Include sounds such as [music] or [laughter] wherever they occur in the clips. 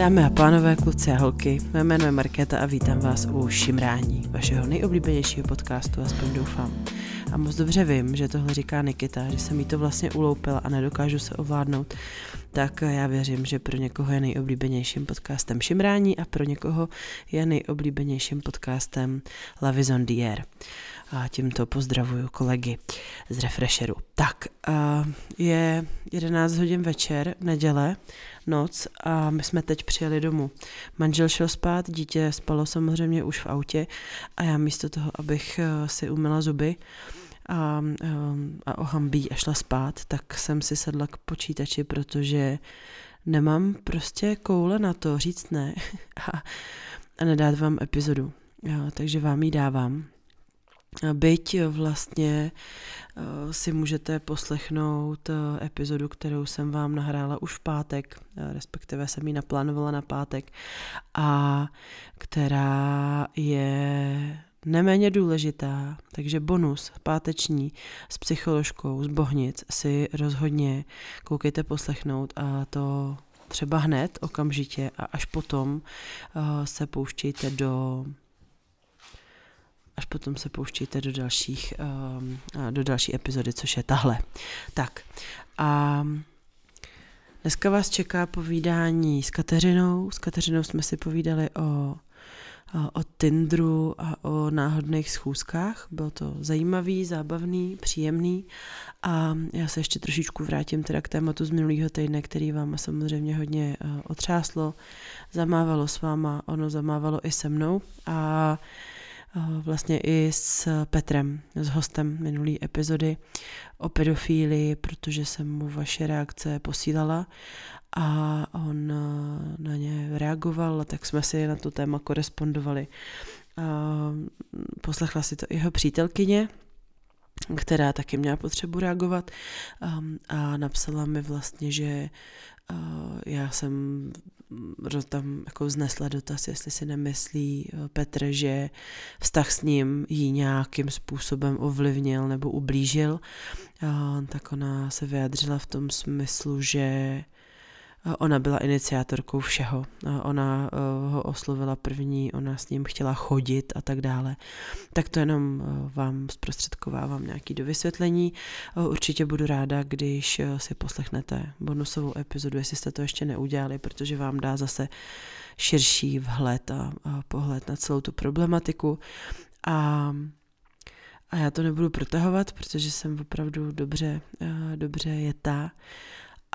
Dámy a pánové, kluci a holky, mé jméno je Markéta a vítám vás u Šimrání, vašeho nejoblíbenějšího podcastu, aspoň doufám. A moc dobře vím, že tohle říká Nikita, že jsem jí to vlastně uloupila a nedokážu se ovládnout, tak já věřím, že pro někoho je nejoblíbenějším podcastem Šimrání a pro někoho je nejoblíbenějším podcastem La Vision d'hier. A tímto pozdravuju kolegy z Refresheru. Tak, je 11 hodin večer, neděle, noc a my jsme teď přijeli domů. Manžel šel spát, dítě spalo samozřejmě už v autě a já místo toho, abych eh, si umila zuby, a, eh, a ohambí a šla spát, tak jsem si sedla k počítači, protože nemám prostě koule na to říct ne [laughs] a, a nedát vám epizodu. Jo, takže vám ji dávám. Byť vlastně eh, si můžete poslechnout eh, epizodu, kterou jsem vám nahrála už v pátek, eh, respektive jsem ji naplánovala na pátek, a která je neméně důležitá, takže bonus páteční s psycholožkou z Bohnic si rozhodně koukejte poslechnout a to třeba hned, okamžitě a až potom se pouštějte do až potom se pouštíte do dalších, um, do další epizody, což je tahle. Tak a dneska vás čeká povídání s Kateřinou. S Kateřinou jsme si povídali o o Tindru a o náhodných schůzkách. Bylo to zajímavý, zábavný, příjemný a já se ještě trošičku vrátím teda k tématu z minulého týdne, který vám samozřejmě hodně otřáslo, zamávalo s váma, ono zamávalo i se mnou a vlastně i s Petrem, s hostem minulý epizody o pedofílii, protože jsem mu vaše reakce posílala a on na ně reagoval, tak jsme si na to téma korespondovali. Poslechla si to jeho přítelkyně, která taky měla potřebu reagovat. A napsala mi vlastně, že já jsem tam jako vznesla dotaz, jestli si nemyslí eh, Petr, že vztah s ním jí nějakým způsobem ovlivnil nebo ublížil, tak ona se vyjadřila v tom smyslu, že Ona byla iniciátorkou všeho. Ona eh, ho oslovila první, ona s ním chtěla chodit a tak dále. Tak to jenom eh, vám zprostředkovávám nějaký dovysvětlení. Eh, určitě budu ráda, když si poslechnete bonusovou epizodu, jestli jste to ještě neudělali, protože vám dá zase širší vhled a, a pohled na celou tu problematiku. A a já to nebudu protahovat, protože jsem opravdu dobře, dobře jetá.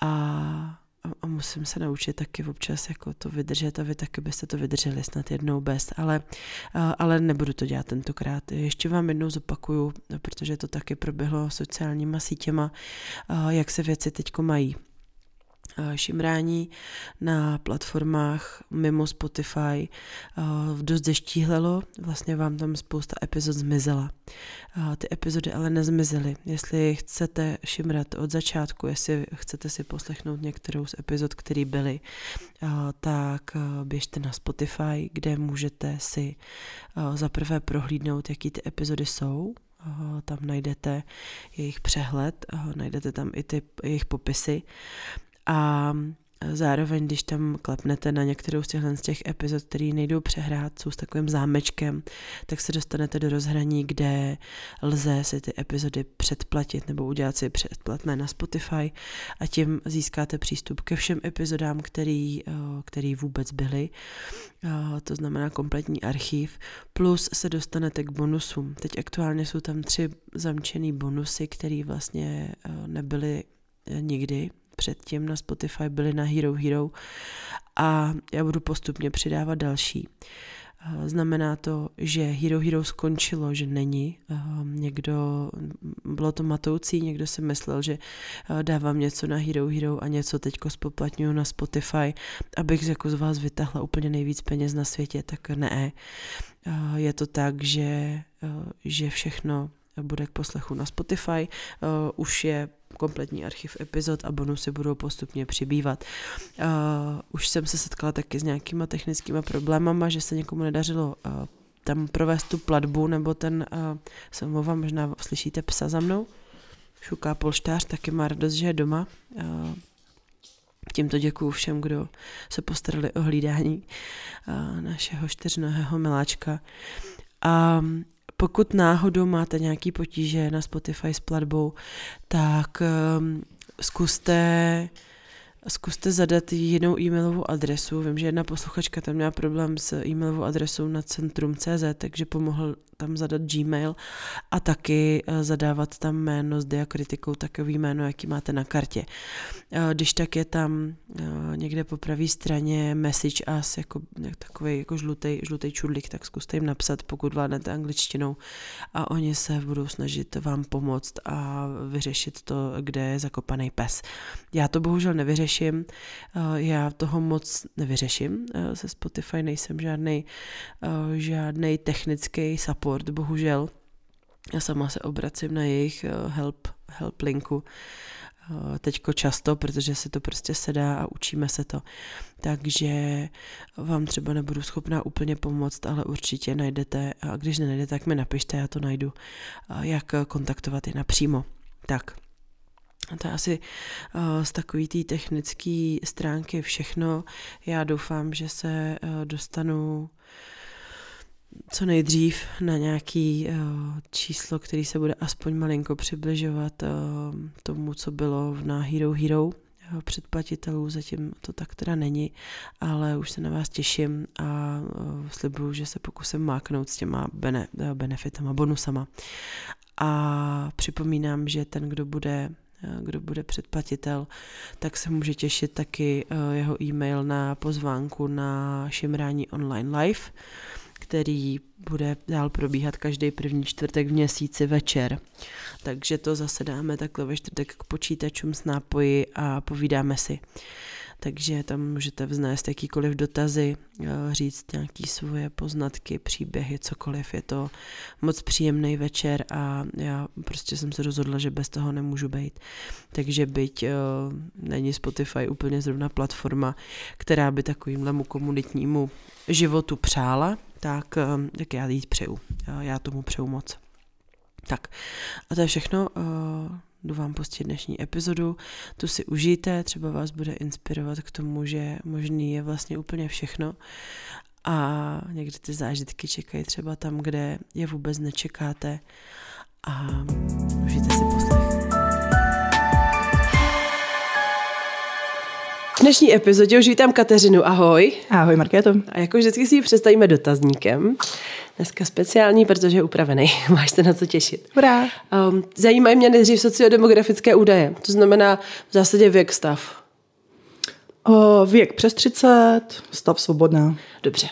A a, a musím se naučit taky občas jako to vydržet a vy taky byste to vydrželi snad jednou bez, ale, ale nebudu to dělat tentokrát. Ještě vám jednou zopakuju, protože to taky proběhlo sociálníma sítěma, jak se věci teďko mají. Eh, šimrání na platformách mimo Spotify eh, dost zeštíhlelo, vlastně vám tam spousta epizod zmizela. Eh, ty epizody ale nezmizely. Jestli chcete šimrat od začátku, jestli chcete si poslechnout některou z epizod, které byly, tak běžte na Spotify, kde můžete si zaprvé prohlídnout, jaký ty epizody jsou, tam najdete jejich přehled, najdete tam i ty jejich popisy a zároveň, když tam klepnete na některou z těchto z těch epizod, které nejdou přehrát, jsou s takovým zámečkem, tak se dostanete do rozhraní, kde lze si ty epizody předplatit nebo udělat si předplatné na Spotify a tím získáte přístup ke všem epizodám, který, eh, který vůbec byly. Eh, to znamená kompletní archiv, plus se dostanete k bonusům. Teď aktuálně jsou tam tři zamčený bonusy, které vlastně eh, nebyly nikdy předtím na Spotify byly na Hero Hero a já budu postupně přidávat další. Eh, znamená to, že Hero Hero skončilo, že není. Eh, někdo, bylo to matoucí, někdo si myslel, že eh, dávám něco na Hero Hero a něco teďko spoplatňuju na Spotify, abych jako z vás vytahla úplně nejvíc peněz na světě, tak ne. Je to tak, že, že všechno bude k poslechu na Spotify. Už je kompletní archiv epizod a bonusy budou postupně přibývat. Uh, už jsem se setkala taky s nějakýma technickými problémama, že se někomu nedařilo uh, tam provést tu platbu, nebo ten, uh, se omlouvám, možná slyšíte psa za mnou, šuká polštář, taky má radost, že je doma. Uh, Tímto děkuju všem, kdo se postarali o hlídání našeho čtyřnohého miláčka. A pokud náhodou máte nějaký potíže na Spotify s platbou, tak um, zkuste zkuste zadat jinou e-mailovou adresu. Vím, že jedna posluchačka tam měla problém s e-mailovou adresou na centrum.cz, takže pomohl tam zadat Gmail a taky eh, zadávat tam jméno s diakritikou, takový jméno, jaký máte na kartě. Eh, když tak je tam eh, někde po pravé straně message us, jako takový jako žlutý, žlutý čudlik, tak zkuste jim napsat, pokud vládnete angličtinou a oni se budou snažit vám pomoct a vyřešit to, kde je zakopaný pes. Já to bohužel nevyřeším, já toho moc nevyřeším, se Spotify nejsem žádný žádný technický support bohužel. Já sama se obracím na jejich eh, help, help linku eh, teďko často, protože se to prostě sedá a učíme se to. Takže vám třeba nebudu schopná úplně pomoct, ale určitě najdete, a když nenajdete, tak mi napište, já to najdu, jak kontaktovat je napřímo. Tak, to je asi z takový té technické stránky všechno. Já doufám, že se dostanu co nejdřív na nějaký uh, číslo, který se bude aspoň malinko přibližovat tomu, co bylo na Hero Hero předplatitelů, zatím to tak teda není, ale už se na vás těším a slibuju, že se pokusím máknout s těma bene, benefitama, bonusama. A připomínám, že ten, kdo bude kdo bude předplatitel, tak se může těšit taky jeho e-mail na pozvánku na Šimrání online live který bude dál probíhat každý první čtvrtek v měsíci večer. Takže to zase dáme takhle ve čtvrtek k počítačům s nápoji a povídáme si. Takže tam můžete vznést jakýkoliv dotazy, eh, říct nějaké svoje poznatky, příběhy, cokoliv. Je to moc příjemný večer a já prostě jsem se rozhodla, že bez toho nemůžu být. Takže byť uh, není Spotify úplně zrovna platforma, která by takovýmhle komunitnímu životu přála, tak, eh, tak já jít přeju. Já tomu přeju moc. Tak a to je všechno. Jdu vám pustit dnešní epizodu. Tu si užijte, třeba vás bude inspirovat k tomu, že možný je vlastně úplně všechno. A někdy ty zážitky čekají třeba tam, kde je vůbec nečekáte. A užijte si poslech. dnešní epizodě už vítám Kateřinu. Ahoj. Ahoj, Markéto. A jako vždycky si ji představíme dotazníkem. Dneska speciální, protože je upravený. [laughs] Máš se na co těšit. Hurá. Um, zajímají mě nejdřív sociodemografické údaje. To znamená v zásadě věk, stav. O, věk přes 30, stav svobodná. Dobře.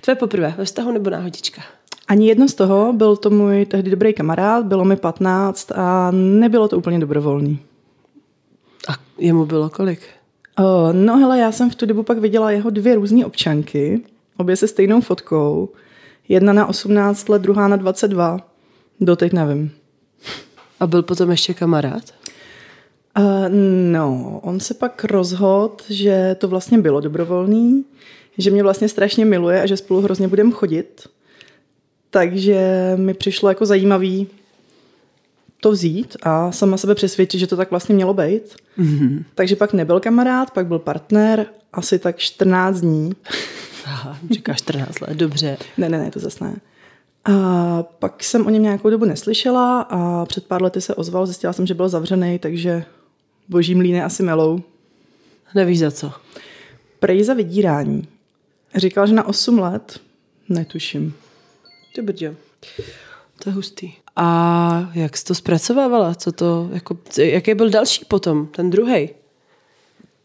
Tvoje poprvé ve vztahu nebo náhodička? Ani jedno z toho, byl to můj tehdy dobrý kamarád, bylo mi 15 a nebylo to úplně dobrovolný. A jemu bylo kolik? Uh, no hele, já jsem v tu dobu pak viděla jeho dvě různé občanky, obě se stejnou fotkou. Jedna na 18 let, druhá na 22. Doteď nevím. A byl potom ještě kamarád? Uh, no, on se pak rozhodl, že to vlastně bylo dobrovolný, že mě vlastně strašně miluje a že spolu hrozně budeme chodit. Takže mi přišlo jako zajímavý to vzít a sama sebe přesvědčit, že to tak vlastně mělo být. Mm-hmm. Takže pak nebyl kamarád, pak byl partner, asi tak 14 dní. Aha, říkáš 14 let, dobře. ne, ne, ne, to zase ne. A pak jsem o něm nějakou dobu neslyšela a před pár lety se ozval, zjistila jsem, že byl zavřený, takže boží mlíny asi melou. Nevíš za co? Prej za vydírání. Říkal, že na 8 let, netuším. Ty brdě. To je hustý. A jak jsi to zpracovávala? Co to, jako, jaký byl další potom, ten druhý?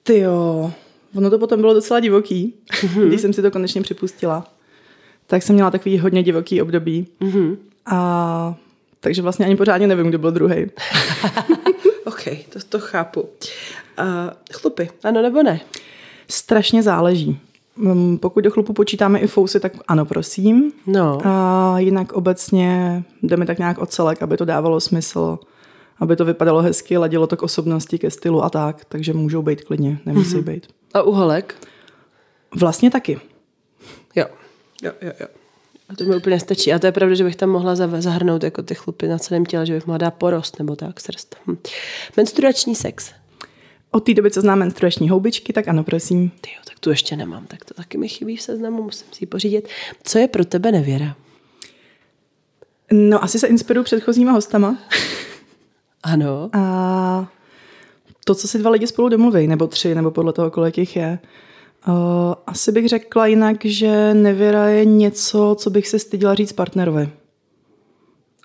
Ty jo, ono to potom bylo docela divoký, mm-hmm. když jsem si to konečně připustila. Tak jsem měla takový hodně divoký období. Mm-hmm. A takže vlastně ani pořádně nevím, kdo byl druhý. [laughs] OK, to, to chápu. Uh, chlupy, ano nebo ne? Strašně záleží. Mm, pokud do chlupu počítáme i fousy, tak ano, prosím. No. A jinak obecně jdeme tak nějak o celek, aby to dávalo smysl, aby to vypadalo hezky, ladilo to k osobnosti, ke stylu a tak, takže můžou být klidně, nemusí mm-hmm. být. A uholek? Vlastně taky. Jo, jo, jo, jo. A to mi úplně stačí. A to je pravda, že bych tam mohla zahrnout jako ty chlupy na celém těle, že bych mohla dát porost nebo tak, srst. Hm. Menstruační sex. Od té doby, co znám menstruační houbičky, tak ano, prosím. Ty jo, tak tu ještě nemám, tak to taky mi chybí v seznamu, musím si ji pořídit. Co je pro tebe nevěra? No, asi se inspiruju předchozíma hostama. Ano. A to, co si dva lidi spolu domluví, nebo tři, nebo podle toho, kolik jich je. Uh, asi bych řekla jinak, že nevěra je něco, co bych se styděla říct partnerovi.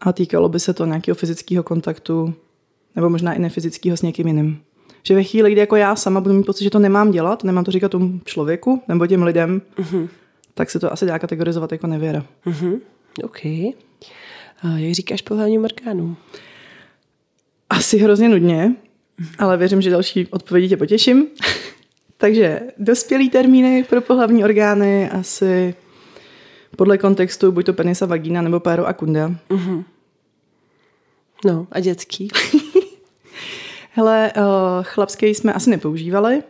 A týkalo by se to nějakého fyzického kontaktu, nebo možná i nefyzického s někým jiným. Že ve chvíli, kdy jako já sama budu mít pocit, že to nemám dělat, nemám to říkat tomu člověku nebo těm lidem, uh-huh. tak se to asi dá kategorizovat jako nevěra. Uh-huh. OK. A jak říkáš pohlavním orgánům? Asi hrozně nudně, ale věřím, že další odpovědi tě potěším. [laughs] Takže dospělý termíny pro pohlavní orgány asi podle kontextu buď to penisa, vagína nebo páro a kunda. Uh-huh. No a dětský? [laughs] Hele, uh, chlapský jsme asi nepoužívali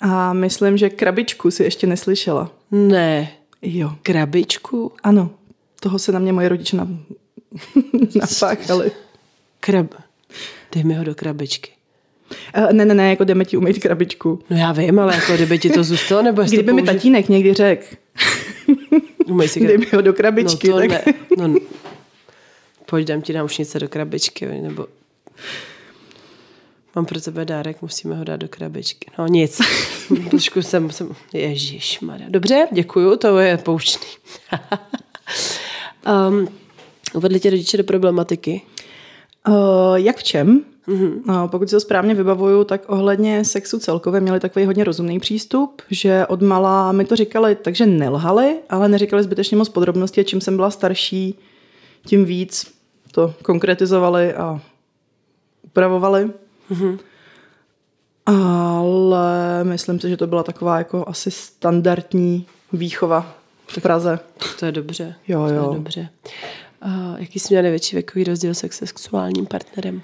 a myslím, že krabičku si ještě neslyšela. Ne. Jo. Krabičku? Ano, toho se na mě moje rodiče na... [laughs] napáchali. Krab. Dej mi ho do krabičky. Uh, ne, ne, ne, jako jdeme ti umýt krabičku. No já vím, ale jako kdyby ti to zůstalo, nebo jestli Kdyby mi použi... tatínek někdy řekl, [laughs] Umej si [laughs] dej mi ho do krabičky, no to tak... ne. No, pojď, dám ti náušnice do krabičky, nebo... Mám pro tebe dárek, musíme ho dát do krabičky. No nic, [laughs] trošku jsem, jsem... Ježišmarja. Dobře, děkuju, to je poučný. um, uvedli tě rodiče do problematiky? Uh, jak v čem? Mm-hmm. No, pokud se to správně vybavuju, tak ohledně sexu celkově měli takový hodně rozumný přístup, že od malá mi to říkali, takže nelhali, ale neříkali zbytečně moc podrobností a čím jsem byla starší, tím víc to konkretizovali a upravovali. Mm-hmm. Ale myslím si, že to byla taková jako asi standardní výchova v Praze. To je dobře. Jo, to jo. Je dobře. A jaký jsi měl největší věkový rozdíl se sexuálním partnerem?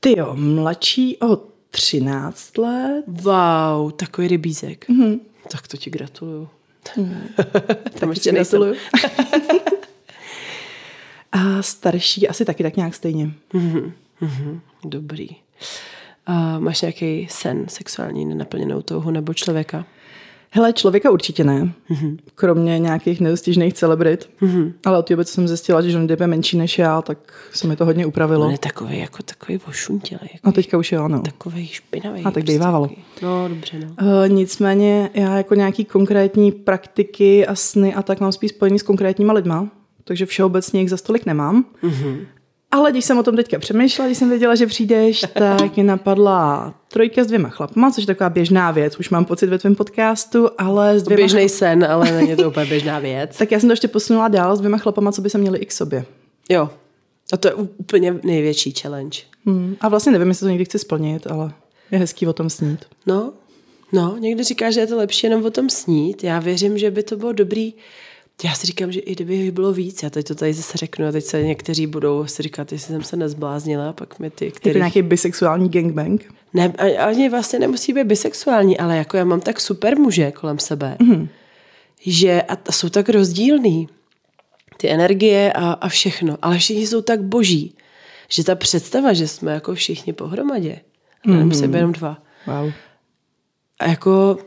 Ty jo, mladší o 13 let. Wow, takový rybízek. Mm-hmm. Tak to ti gratuluju. Mm. Tam ještě gratuluju. [laughs] A starší asi taky tak nějak stejně. Mm-hmm. Mm-hmm. Dobrý. A máš nějaký sen sexuální nenaplněnou touhu nebo člověka? Hele, člověka určitě ne. Mm-hmm. Kromě nějakých nedostižných celebrit. Mm-hmm. Ale od té co jsem zjistila, že Johnny Depp je menší než já, tak se mi to hodně upravilo. On je takový jako takový ošuntělý. Jako no teďka už je ano. Takový špinavý. A tak prostě bývávalo. No, dobře, no. Uh, nicméně já jako nějaký konkrétní praktiky a sny a tak mám spíš spojený s konkrétníma lidma. Takže všeobecně jich za stolik nemám. Mm-hmm. Ale když jsem o tom teďka přemýšlela, když jsem věděla, že přijdeš, [laughs] tak mě napadla trojka s dvěma chlapma, což je taková běžná věc, už mám pocit ve tvém podcastu, ale s dvěma... Běžný sen, ale není to [laughs] úplně běžná věc. tak já jsem to ještě posunula dál s dvěma chlapama, co by se měli i k sobě. Jo, a to je úplně největší challenge. Hmm. A vlastně nevím, jestli to někdy chci splnit, ale je hezký o tom snít. No, no, někdo říká, že je to lepší jenom o tom snít. Já věřím, že by to bylo dobrý já si říkám, že i kdyby jich bylo víc, já teď to tady zase řeknu a teď se někteří budou si říkat, jestli jsem se nezbláznila, pak mi ty, který... Jako nějaký bisexuální gangbang? Ne, ani vlastně nemusí být bisexuální, ale jako já mám tak super muže kolem sebe, mm-hmm. že a jsou tak rozdílný, ty energie a, a všechno, ale všichni jsou tak boží, že ta představa, že jsme jako všichni pohromadě, mm-hmm. nemusí být jenom dva. Wow. A jako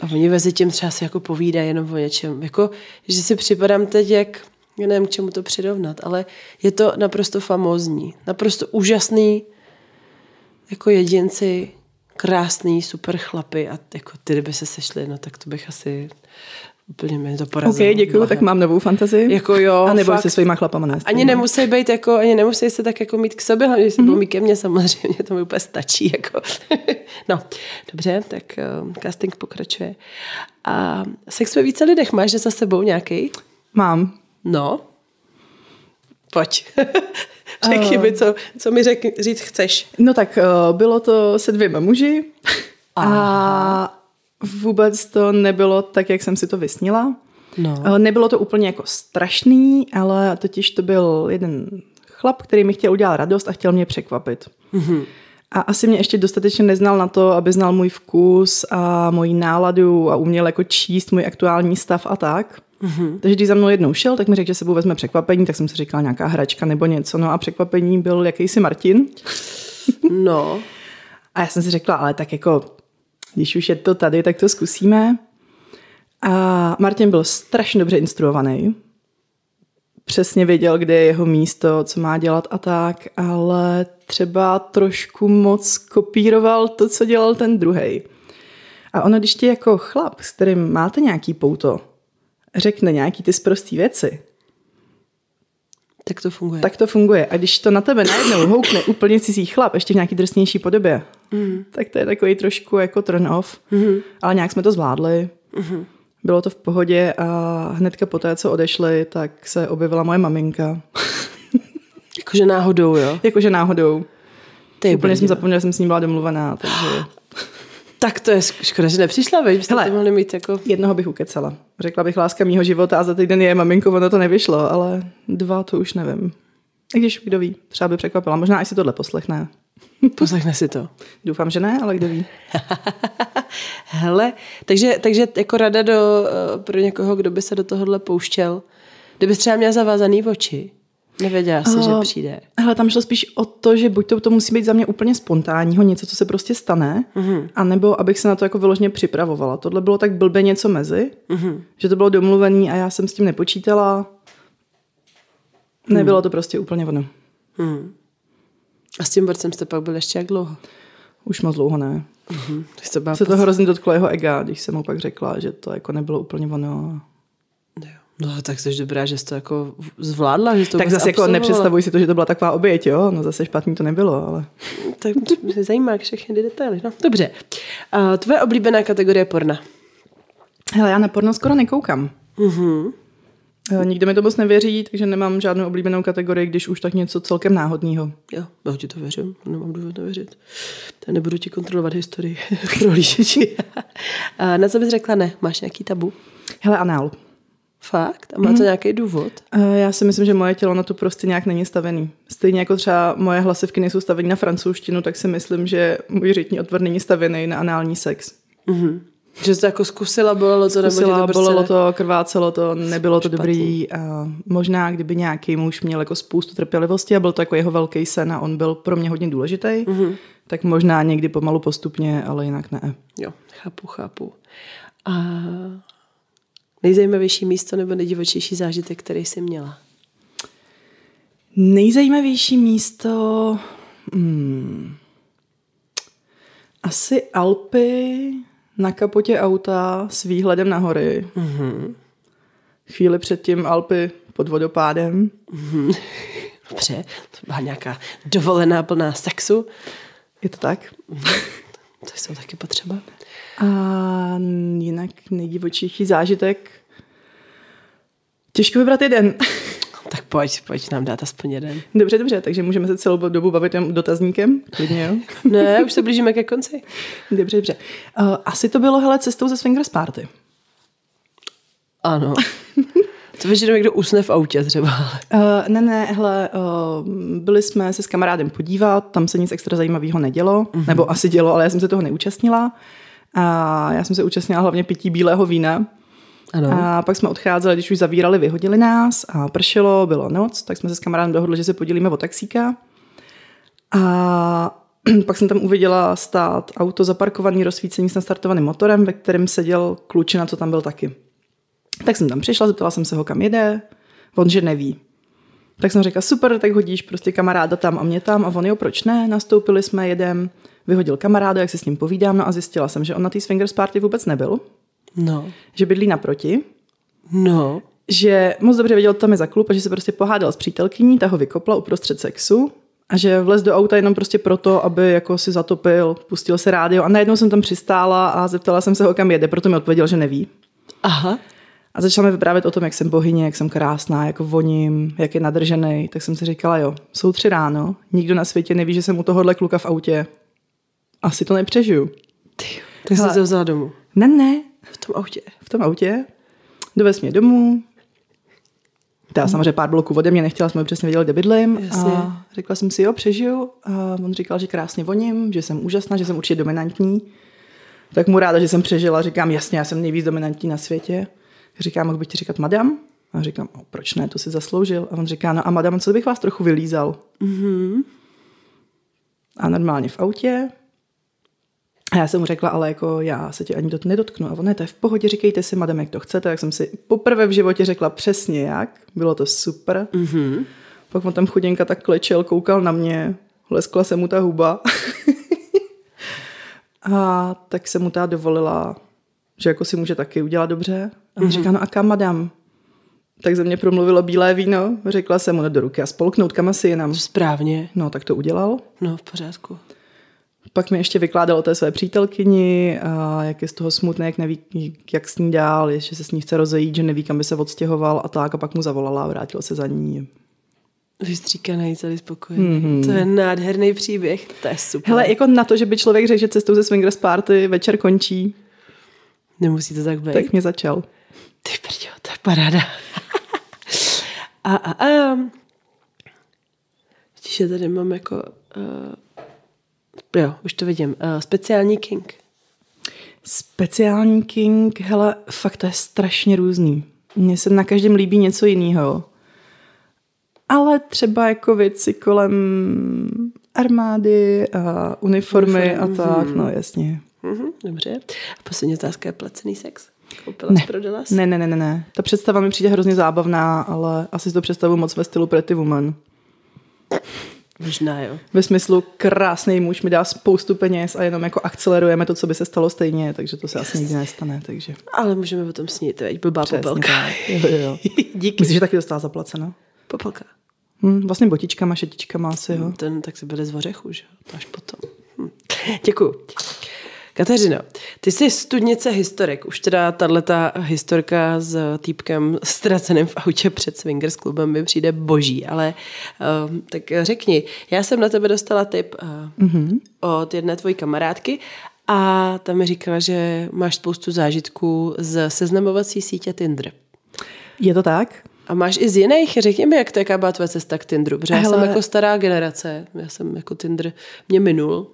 a oni mezi tím třeba si jako povídají jenom o něčem. Jako, že si připadám teď, jak já nevím, k čemu to přirovnat, ale je to naprosto famózní, naprosto úžasný jako jedinci, krásný, super chlapy a jako ty, kdyby se sešli, no tak to bych asi úplně mě to porazilo. Ok, děkuju, tak mám novou fantazii. Jako jo, A nebo se svýma chlapama nést. Ani nemusí být jako, ani nemusí se tak jako mít k sobě, hlavně, se mm-hmm. ke mně samozřejmě, to mi úplně stačí. Jako. [laughs] no, dobře, tak uh, casting pokračuje. A sex ve více lidech máš za sebou nějaký? Mám. No. Pojď. [laughs] Řekni uh. mi, co, co mi řek, říct chceš. No tak uh, bylo to se dvěma muži. A vůbec to nebylo tak, jak jsem si to vysnila. No. Nebylo to úplně jako strašný, ale totiž to byl jeden chlap, který mi chtěl udělat radost a chtěl mě překvapit. Mm-hmm. A asi mě ještě dostatečně neznal na to, aby znal můj vkus a moji náladu a uměl jako číst můj aktuální stav a tak. Mm-hmm. Takže když za mnou jednou šel, tak mi řekl, že sebou vezme překvapení, tak jsem si říkala nějaká hračka nebo něco. No a překvapení byl jakýsi Martin. no. [laughs] A já jsem si řekla, ale tak jako, když už je to tady, tak to zkusíme. A Martin byl strašně dobře instruovaný. Přesně věděl, kde je jeho místo, co má dělat a tak, ale třeba trošku moc kopíroval to, co dělal ten druhý. A ono, když ti jako chlap, s kterým máte nějaký pouto, řekne nějaký ty sprostý věci, tak to funguje. Tak to funguje. A když to na tebe najednou houkne úplně cizí chlap, ještě v nějaký drsnější podobě, mm. tak to je takový trošku jako turn off. Mm. Ale nějak jsme to zvládli. Mm. Bylo to v pohodě a hnedka po té, co odešli, tak se objevila moje maminka. Jakože náhodou, jo? [laughs] Jakože náhodou. Ty Úplně jsem zapomněla, že jsem s ní byla domluvená, takže... [gasps] Tak to je škoda, že nepřišla, veď byste to mohli mít jako... Jednoho bych ukecala. Řekla bych láska mýho života a za týden je maminko, ono to nevyšlo, ale dva to už nevím. I když, kdo ví, třeba by překvapila. Možná i si tohle poslechne. Poslechne si to. Doufám, že ne, ale kdo ví. [laughs] Hele, takže, takže jako rada do, eh, pro někoho, kdo by se do tohohle pouštěl, kdyby třeba měl zavázaný oči, Nevěděla jsi, uh, že přijde. Hele, tam šlo spíš o to, že buď to, to musí být za mě úplně spontánního, něco, co se prostě stane, uh-huh. anebo abych se na to jako vyložně připravovala. Tohle bylo tak blbě něco mezi, uh-huh. že to bylo domluvený a já jsem s tím nepočítala. Uh-huh. Nebylo to prostě úplně ono. Uh-huh. A s tím borcem jste pak byl ještě jak dlouho? Už moc dlouho ne. Uh-huh. To se to hrozně dotklo jeho ega, když jsem mu pak řekla, že to jako nebylo úplně ono. No tak jsi dobrá, že jsi to jako zvládla, že to Tak zase jako nepředstavuj si to, že to byla taková oběť, jo? No zase špatný to nebylo, ale... Tak mě zajímá všechny detaily, no. Dobře. Uh, tvoje oblíbená kategorie porna? Hele, já na porno skoro nekoukám. Uh-huh. Nikdo mi to moc nevěří, takže nemám žádnou oblíbenou kategorii, když už tak něco celkem náhodného. Jo, já ti to věřím, nemám důvod nevěřit. Tak nebudu ti kontrolovat historii [laughs] prohlížeči. [laughs] na co bys řekla ne? Máš nějaký tabu? Hele, anál. Fakt? A má to mm. nějaký důvod? Já si myslím, že moje tělo na to prostě nějak není stavený. Stejně jako třeba moje hlasivky nejsou stavený na francouzštinu, tak si myslím, že můj řitní otvor není stavený na anální sex. Mm-hmm. Že jsi to jako zkusila, bolelo to, zkusila, nebo to prostě... bolelo to, krvácelo to, nebylo to Špatný. dobrý. A možná, kdyby nějaký muž měl jako spoustu trpělivosti a byl to jako jeho velký sen a on byl pro mě hodně důležitý, mm-hmm. tak možná někdy pomalu postupně, ale jinak ne. Jo, chápu, chápu. A Nejzajímavější místo nebo nejdivočejší zážitek, který jsi měla? Nejzajímavější místo... Hmm, asi Alpy na kapotě auta s výhledem na hory. Mm-hmm. Chvíli předtím Alpy pod vodopádem. Mm-hmm. [laughs] Dobře, to byla nějaká dovolená plná sexu. Je to tak? Mm-hmm. To jsou taky potřeba. A jinak nejdivočejší zážitek. Těžko vybrat jeden. [laughs] Tak pojď, pojď nám dát aspoň jeden. Dobře, dobře, takže můžeme se celou dobu bavit jen dotazníkem? Klidně, jo? [laughs] ne, už se blížíme ke konci. Dobře, dobře. Uh, asi to bylo, hele, cestou ze Swingers Party. Ano. To většinou někdo usne v autě třeba. Uh, ne, ne, hele, uh, byli jsme se s kamarádem podívat, tam se nic extra zajímavého nedělo, uh-huh. nebo asi dělo, ale já jsem se toho neúčastnila. A já jsem se účastnila hlavně pití bílého vína. Ano. A pak jsme odcházeli, když už zavírali, vyhodili nás a pršelo, bylo noc, tak jsme se s kamarádem dohodli, že se podělíme o taxíka. A [clears throat] pak jsem tam uviděla stát auto zaparkovaný, rozsvícený s nastartovaným motorem, ve kterém seděl klučina, co tam byl taky. Tak jsem tam přišla, zeptala jsem se ho, kam jede. On, že neví. Tak jsem řekla, super, tak hodíš prostě kamaráda tam a mě tam. A on, jo, proč ne? Nastoupili jsme, jedem, vyhodil kamaráda, jak se s ním povídám, no a zjistila jsem, že on na té swingers party vůbec nebyl. No. Že bydlí naproti. No. Že moc dobře věděl, co tam je za klub a že se prostě pohádal s přítelkyní, ta ho vykopla uprostřed sexu a že vlez do auta jenom prostě proto, aby jako si zatopil, pustil se rádio a najednou jsem tam přistála a zeptala jsem se ho, kam jede, proto mi odpověděl, že neví. Aha. A začala mi vyprávět o tom, jak jsem bohyně, jak jsem krásná, jako voním, jak je nadržený. Tak jsem si říkala, jo, jsou tři ráno, nikdo na světě neví, že jsem u tohohle kluka v autě. Asi to nepřežiju. Ty, tak jsi se vzala domů. Ne, ne, v tom autě. V tom autě. Dovez mě domů. Ta hmm. samozřejmě pár bloků ode mě nechtěla, jsme přesně věděli, kde bydlím. Jasně. A řekla jsem si, jo, přežiju. A on říkal, že krásně voním, že jsem úžasná, že jsem určitě dominantní. Tak mu ráda, že jsem přežila. Říkám, jasně, já jsem nejvíc dominantní na světě. Říkám, mohl bych ti říkat madam? A říkám, o, proč ne, to si zasloužil. A on říká, no a madam, co bych vás trochu vylízal? Mm-hmm. A normálně v autě, A já jsem mu řekla, ale jako já se tě ani dot nedotknu. A on, ne, to je v pohodě, říkejte si, madam, jak to chcete. Jak jsem si poprvé v životě řekla přesně jak. Bylo to super. Mm-hmm. Pak on tam chudinka tak klečel, koukal na mě, leskla se mu ta huba. [laughs] a tak se mu ta dovolila, že jako si může taky udělat dobře. A on mm-hmm. říká, no a kam, madam? Tak ze mě promluvilo bílé víno. Řekla jsem mu no, do ruky a spolknout, kam asi jinam. Správně. No, tak to udělal. No, v pořádku. Pak mi ještě vykládal o té své přítelkyni, a jak je z toho smutné, jak neví, jak s ní dál, že se s ní chce rozejít, že neví, kam by se odstěhoval a tak. A pak mu zavolala a vrátil se za ní. Vystříkaný, celý spokojený. Mm-hmm. To je nádherný příběh, to je super. Hele, jako na to, že by člověk řekl, že cestou ze swingers party večer končí. Nemusí to tak být. Tak mě začal. Ty prďo, to je paráda. [laughs] a, a, a. Vidíš, tady mám jako... Uh, jo, už to vidím. Uh, speciální king. Speciální king, hele, fakt to je strašně různý. Mně se na každém líbí něco jiného. Ale třeba jako věci kolem armády a uniformy a tak, no jasně. Mm-hmm, dobře. A poslední otázka je placený sex? Koupila ne. prodala ne, ne, ne, ne, ne. Ta představa mi přijde hrozně zábavná, ale asi si to představu moc ve stylu Pretty Woman. Možná jo. Ve smyslu krásný muž mi dá spoustu peněz a jenom jako akcelerujeme to, co by se stalo stejně, takže to se yes. asi nikdy nestane. Takže. Ale můžeme o tom snít, veď blbá Přesně popelka. tak. Jo, jo. [laughs] Díky. Myslíš, že taky dostala zaplaceno? Popelka. Hm, vlastně botičkama, šetičkama asi, jo. Ten tak se bude z ořechu, že až potom. Hm. Děkuju. Kateřino, ty jsi studnice historik. Už teda tato historka s týpkem [laughs] ztraceným v autě před swingers klubem mi přijde boží, ale uh, tak řekni, já jsem na tebe dostala tip uh, mm-hmm. od jedné tvojí kamarádky a tam mi říkala, že máš spoustu zážitků z seznamovací sítě Tinder. Je to tak? A máš i z jiných? Řekni mi, jak to, jaká byla tvoje cesta k Tinderu, protože Hele. já jsem jako stará generace, já jsem jako Tinder, mě minul.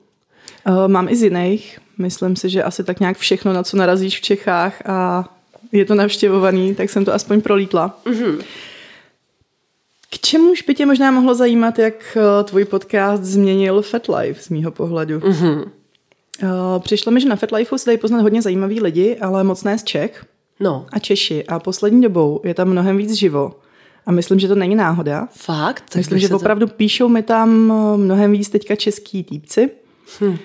Uh, mám i z jiných. Myslím si, že asi tak nějak všechno, na co narazíš v Čechách a je to navštěvovaný, tak jsem to aspoň prolítla. Mm-hmm. K čemuž by tě možná mohlo zajímat, jak uh, tvůj podcast změnil FetLife z mýho pohledu? Mm-hmm. Uh, přišlo mi, že na FetLifeu se dají poznat hodně zajímavý lidi, ale moc ne z Čech. No. A Češi. A poslední dobou je tam mnohem víc živo. A myslím, že to není náhoda. Fakt? Tak myslím, že to... opravdu píšou mi tam mnohem víc teďka český týpci. Hm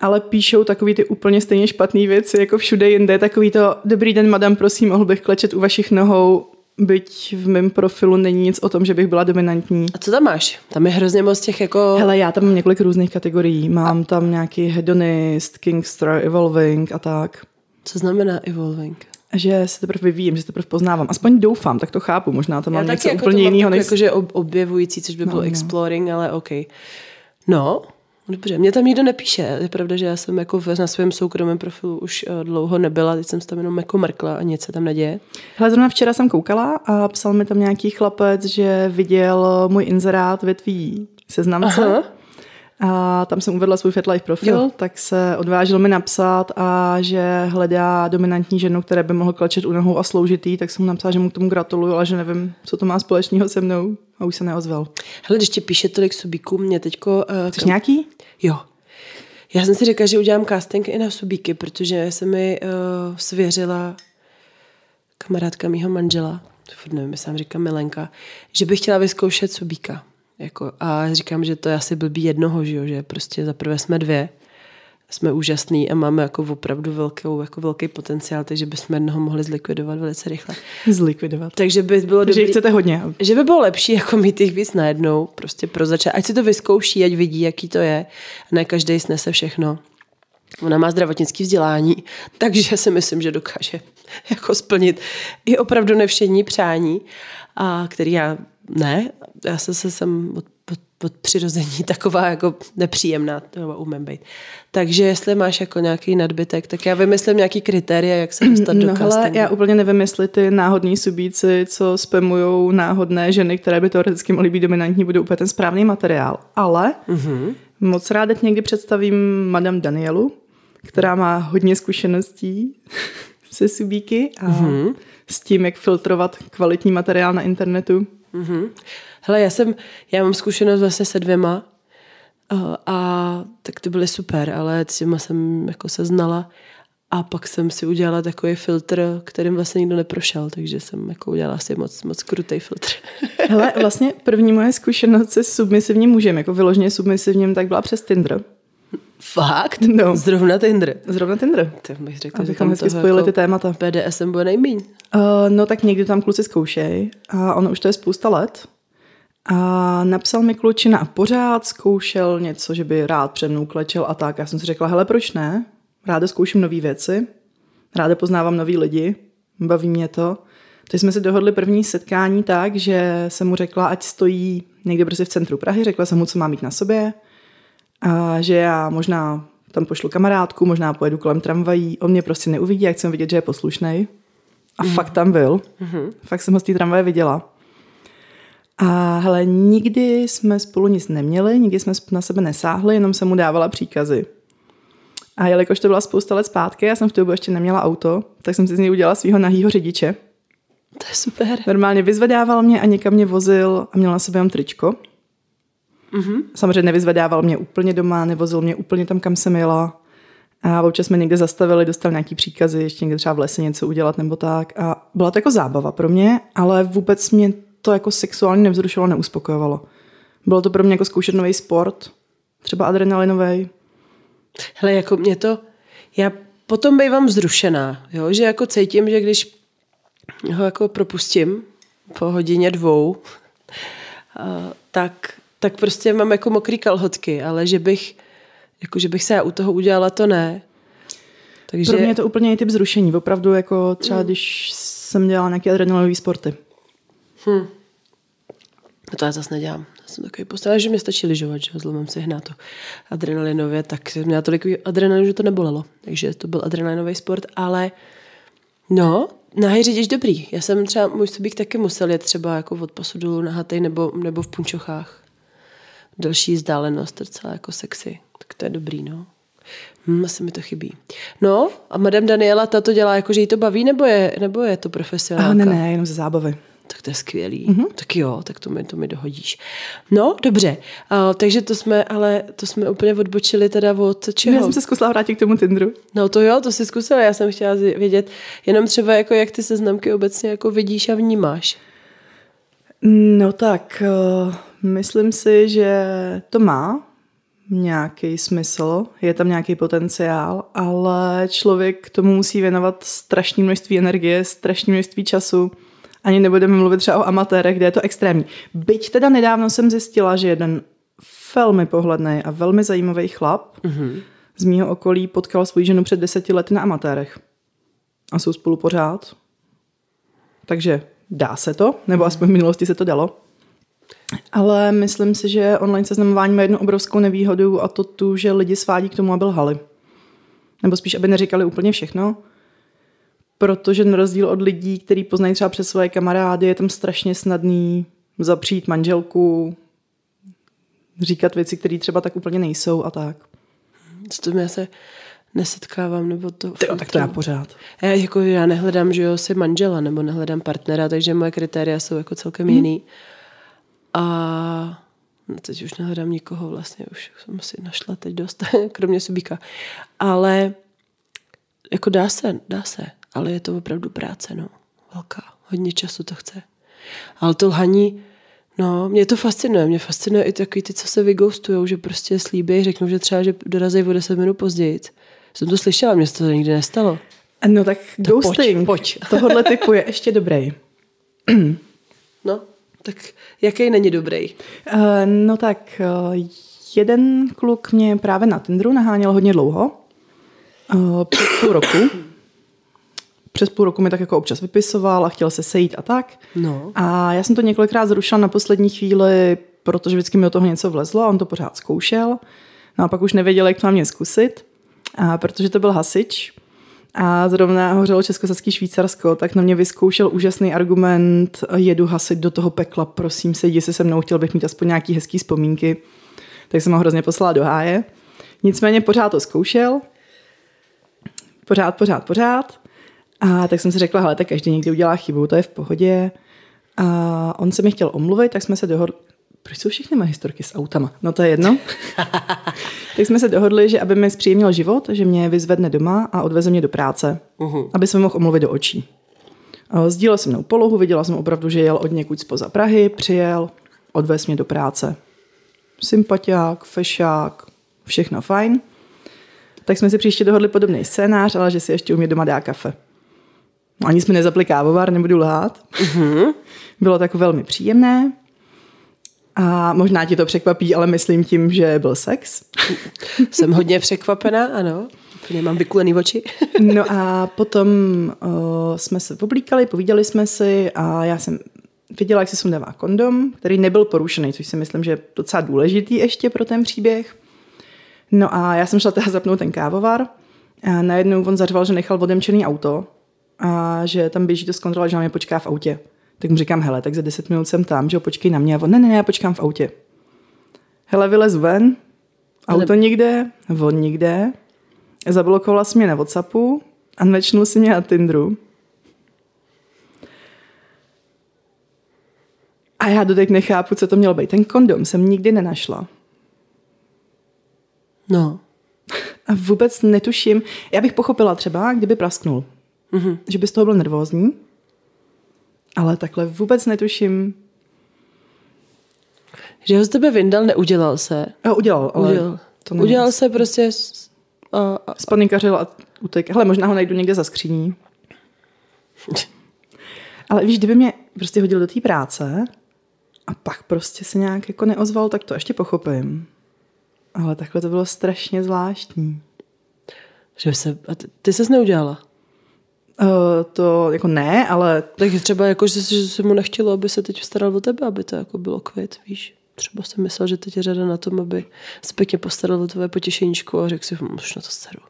ale píšou takový ty úplně stejně špatné věci, jako všude jinde. Takový to, dobrý den, madam, prosím, mohl bych klečet u vašich nohou, byť v mém profilu není nic o tom, že bych byla dominantní. A co tam máš? Tam je hrozně moc těch jako... Hele, já tam mám několik různých kategorií. Mám a... tam nějaký hedonist, kingster, evolving a tak. Co znamená evolving? Že se teprve vyvíjím, že se teprve poznávám. Aspoň doufám, tak to chápu. Možná tam mám já něco jako úplně jiného. Než... Jakože objevující, což by no, bylo no. exploring, ale OK. No, Dobře, mě tam nikdo nepíše. Je pravda, že já jsem jako na svém soukromém profilu už eh, dlouho nebyla, teď jsem tam jenom jako mrkla a nic se tam neděje. Hele, zrovna včera jsem koukala a psal mi tam nějaký chlapec, že viděl můj inzerát ve tvý seznamce. Aha. A tam jsem uvedla svůj FetLife profil, jo. tak se odvážil mi napsat a že hledá dominantní ženu, které by mohl klečet u nohou a sloužit jí, tak jsem mu napsala, že mu k tomu gratuluju, ale že nevím, co to má společného se mnou a už se neozval. Hele, když ti píše tolik subíků, mě teďko... Uh, Chceš kam... nějaký? Jo. Já jsem si řekla, že udělám casting i na subíky, protože se mi uh, svěřila kamarádka mýho manžela, furt nevím, jestli říká Milenka, že bych chtěla vyzkoušet subíka. Jako, a říkám, že to je asi blbý jednoho, že, jo, že prostě za prvé jsme dvě, jsme úžasný a máme jako opravdu velkou, jako velký potenciál, takže bychom jednoho mohli zlikvidovat velice rychle. Zlikvidovat. Takže by bylo dobrý, chcete hodně. Že by bylo lepší [laughs] jako mít jich víc najednou, prostě pro začát. Ať si to vyzkouší, ať vidí, jaký to je. Ne každý snese všechno. Ona má zdravotnické vzdělání, [laughs] takže si myslím, že dokáže [laughs] jako splnit i opravdu nevšední přání, a který já ne, já se, se jsem od, od, od přirození [laughs] taková jako nepříjemná, to umím být. Takže jestli máš jako nějaký nadbytek, tak já vymyslím nějaký kritéria, jak se dostat no, do castingu. já úplně nevím, jestli ty náhodní subíci, co spamujou náhodné ženy, které by teoreticky mohly být dominantní, budou úplně ten správný materiál. Ale mm-hmm. moc ráda někdy představím Madame Danielu, která má hodně zkušeností [laughs] se subíky a mm-hmm. s tím, jak filtrovat kvalitní materiál na internetu. Mm-hmm. Hele, já jsem, já mám zkušenost vlastně se dvěma Uh, a tak ty byly super, ale s těma jsem jako se znala. A pak jsem si udělala takový filtr, kterým vlastně nikdo neprošel, takže jsem jako udělala asi moc, moc krutý filtr. [laughs] Hele, vlastně první moje zkušenost se submisivním mužem, jako vyloženě submisivním, tak byla přes Tinder. Fakt? No. Zrovna Tinder. Zrovna Tinder. Tak bych řekla, že tam hezky spojili jako ty témata. BDSM bude nejmíň. Uh, no tak někdy tam kluci zkoušej a ono už to je spousta let. A napsal mi klučina a pořád zkoušel něco, že by rád před mnou klečel a tak. Já jsem si řekla, hele, proč ne? Ráda zkouším nové věci, ráda poznávám nový lidi, baví mě to. Teď jsme si dohodli první setkání tak, že jsem mu řekla, ať stojí někde prostě v centru Prahy, řekla jsem mu, co má mít na sobě a že já možná tam pošlu kamarádku, možná pojedu kolem tramvají, on mě prostě neuvidí, jak chcem vidět, že je poslušný. A mm. fakt tam byl. Mm-hmm. Fakt jsem ho z té tramvaje viděla. A hele, nikdy jsme spolu nic neměli, nikdy jsme na sebe nesáhli, jenom jsem mu dávala příkazy. A jelikož to byla spousta let zpátky, já jsem v té době ještě neměla auto, tak jsem si z něj udělala svého nahýho řidiče. To je super. Normálně vyzvedával mě a někam mě vozil a měl na sobě jenom tričko. Mm-hmm. Samozřejmě nevyzvedával mě úplně doma, nevozil mě úplně tam, kam jsem jela. A občas jsme někde zastavili, dostal nějaký příkazy, ještě někde třeba v lese něco udělat nebo tak. A byla to jako zábava pro mě, ale vůbec mě to jako sexuálně nevzrušilo, neuspokojovalo. Bylo to pro mě jako zkoušet nový sport, třeba adrenalinový. Hele, jako mě to, já potom bývám vzrušená, jo? že jako cítím, že když ho jako propustím po hodině dvou, tak, tak prostě mám jako mokrý kalhotky, ale že bych, jako že bych se u toho udělala, to ne. Takže... Pro mě je to úplně typ zrušení. Opravdu jako třeba, mm. když jsem dělala nějaké adrenalinové sporty. Hm. No to já zase nedělám. Já jsem takový postavil, že mi stačí lyžovat, že zlomím si hnát to adrenalinově, tak jsem měla tolik adrenalinu, že to nebolelo. Takže to byl adrenalinový sport, ale no, na řidič dobrý. Já jsem třeba, můj subík taky musel jet třeba jako od pasu dolů na hatej nebo, nebo v punčochách. Další vzdálenost, docela jako sexy. Tak to je dobrý, no. Hm, asi mi to chybí. No, a Madame Daniela, ta to dělá jako, že jí to baví, nebo je, nebo je to profesionálka? ne, ne, jenom ze zábavy tak to je skvělý. Mm-hmm. Tak jo, tak to mi, to mi dohodíš. No, dobře. Uh, takže to jsme, ale to jsme úplně odbočili teda od čeho? Já jsem se zkusila vrátit k tomu Tinderu. No to jo, to si zkusila. Já jsem chtěla vědět jenom třeba jako jak ty seznamky obecně jako vidíš a vnímáš. No tak, uh, myslím si, že to má nějaký smysl, je tam nějaký potenciál, ale člověk k tomu musí věnovat strašné množství energie, strašné množství času ani nebudeme mluvit třeba o amatérech, kde je to extrémní. Byť teda nedávno jsem zjistila, že jeden velmi pohledný a velmi zajímavý chlap mm-hmm. z mýho okolí potkal svou ženu před deseti lety na amatérech. A jsou spolu pořád. Takže dá se to, nebo aspoň v minulosti se to dalo. Ale myslím si, že online seznamování má jednu obrovskou nevýhodu a to tu, že lidi svádí k tomu, aby lhali. Nebo spíš, aby neříkali úplně všechno, protože na rozdíl od lidí, který poznají třeba přes svoje kamarády, je tam strašně snadný zapřít manželku, říkat věci, které třeba tak úplně nejsou a tak. S tím já se nesetkávám, nebo to... Tyjo, tak to já pořád. Já, jako, já nehledám, že jo, si manžela, nebo nehledám partnera, takže moje kritéria jsou jako celkem hmm. jiný. A no teď už nehledám nikoho vlastně, už jsem si našla teď dost, [laughs] kromě Subíka. Ale jako dá se, dá se ale je to opravdu práce, no. Velká. Hodně času to chce. Ale to lhaní, no, mě to fascinuje. Mě fascinuje i takový ty, co se vygoustujou, že prostě slíbí, řeknou, že třeba, že dorazí o 10 minut později. Jsem to slyšela, mě se to nikdy nestalo. No tak to ghosting pojď, [laughs] pojď. tohohle typu je ještě dobrý. [clears throat] no, tak jaký není dobrý? Uh, no tak uh, jeden kluk mě právě na Tinderu naháněl hodně dlouho. Uh, před půl roku přes půl roku mi tak jako občas vypisoval a chtěl se sejít a tak. No. A já jsem to několikrát zrušila na poslední chvíli, protože vždycky mi do toho něco vlezlo a on to pořád zkoušel. No a pak už nevěděl, jak to mám mě zkusit, a protože to byl hasič a zrovna hořelo Českosaský Švýcarsko, tak na mě vyzkoušel úžasný argument, jedu hasit do toho pekla, prosím, sejdi se se mnou, chtěl bych mít aspoň nějaký hezký vzpomínky. Tak jsem ho hrozně poslala do háje. Nicméně pořád to zkoušel, pořád, pořád, pořád. A tak jsem si řekla, hele, tak každý někdy udělá chybu, to je v pohodě. A on se mi chtěl omluvit, tak jsme se dohodli, Proč jsou všechny moje historky s autama? No to je jedno. [laughs] tak jsme se dohodli, že aby mi zpříjemnil život, že mě vyzvedne doma a odveze mě do práce, uh-huh. aby se mohl omluvit do očí. Sdílel jsem mnou polohu, viděla jsem opravdu, že jel od někud spoza Prahy, přijel, odvez mě do práce. Sympatiák, fešák, všechno fajn. Tak jsme si příště dohodli podobný scénář, ale že si ještě u mě doma dá kafe. No, ani jsme nezapli kávovar, nebudu lhát. Uh-huh. [laughs] Bylo tak velmi příjemné. A možná ti to překvapí, ale myslím tím, že byl sex. [laughs] Jsem hodně překvapená, ano. Úplně mám vykulený oči. [laughs] no a potom uh, jsme se oblíkali, povídali jsme si a já jsem viděla, jak se sundává kondom, který nebyl porušený, což si myslím, že je docela důležitý ještě pro ten příběh. No a já jsem šla teda zapnout ten kávovar a najednou on zařval, že nechal odemčený auto a že tam běží to zkontrolovat, že na mě počká v autě. Tak mu říkám, hele, tak za 10 minut jsem tam, že ho počkej na mě. A on, ne, ne, ne, já počkám v autě. Hele, vylezu ven, auto Ale... nikde, on nikde, zablokovala si mě na Whatsappu a nečnul si mě na Tinderu. A já doteď nechápu, co to mělo být. Ten kondom jsem nikdy nenašla. No. A vůbec netuším. Já bych pochopila třeba, kdyby prasknul. Mm-hmm. Že by z toho byl nervózní. Ale takhle vůbec netuším. Že ho z tebe vyndal, neudělal se. A udělal, ale udělal. To udělal se prostě a, a, Spanikařil a utek. Hele, možná ho najdu někde za skříní. [laughs] Ale víš, kdyby mě prostě hodil do té práce a pak prostě se nějak jako neozval, tak to ještě pochopím. Ale takhle to bylo strašně zvláštní. Že se, a ty, ty ses neudělala? Uh, to jako ne, ale... Tak třeba jako, že, že se mu nechtělo, aby se teď staral o tebe, aby to jako bylo kvit, víš? Třeba jsem myslel, že teď je řada na tom, aby se pěkně postaral o tvoje potěšeníčko a řekl si, hm, už na to staru.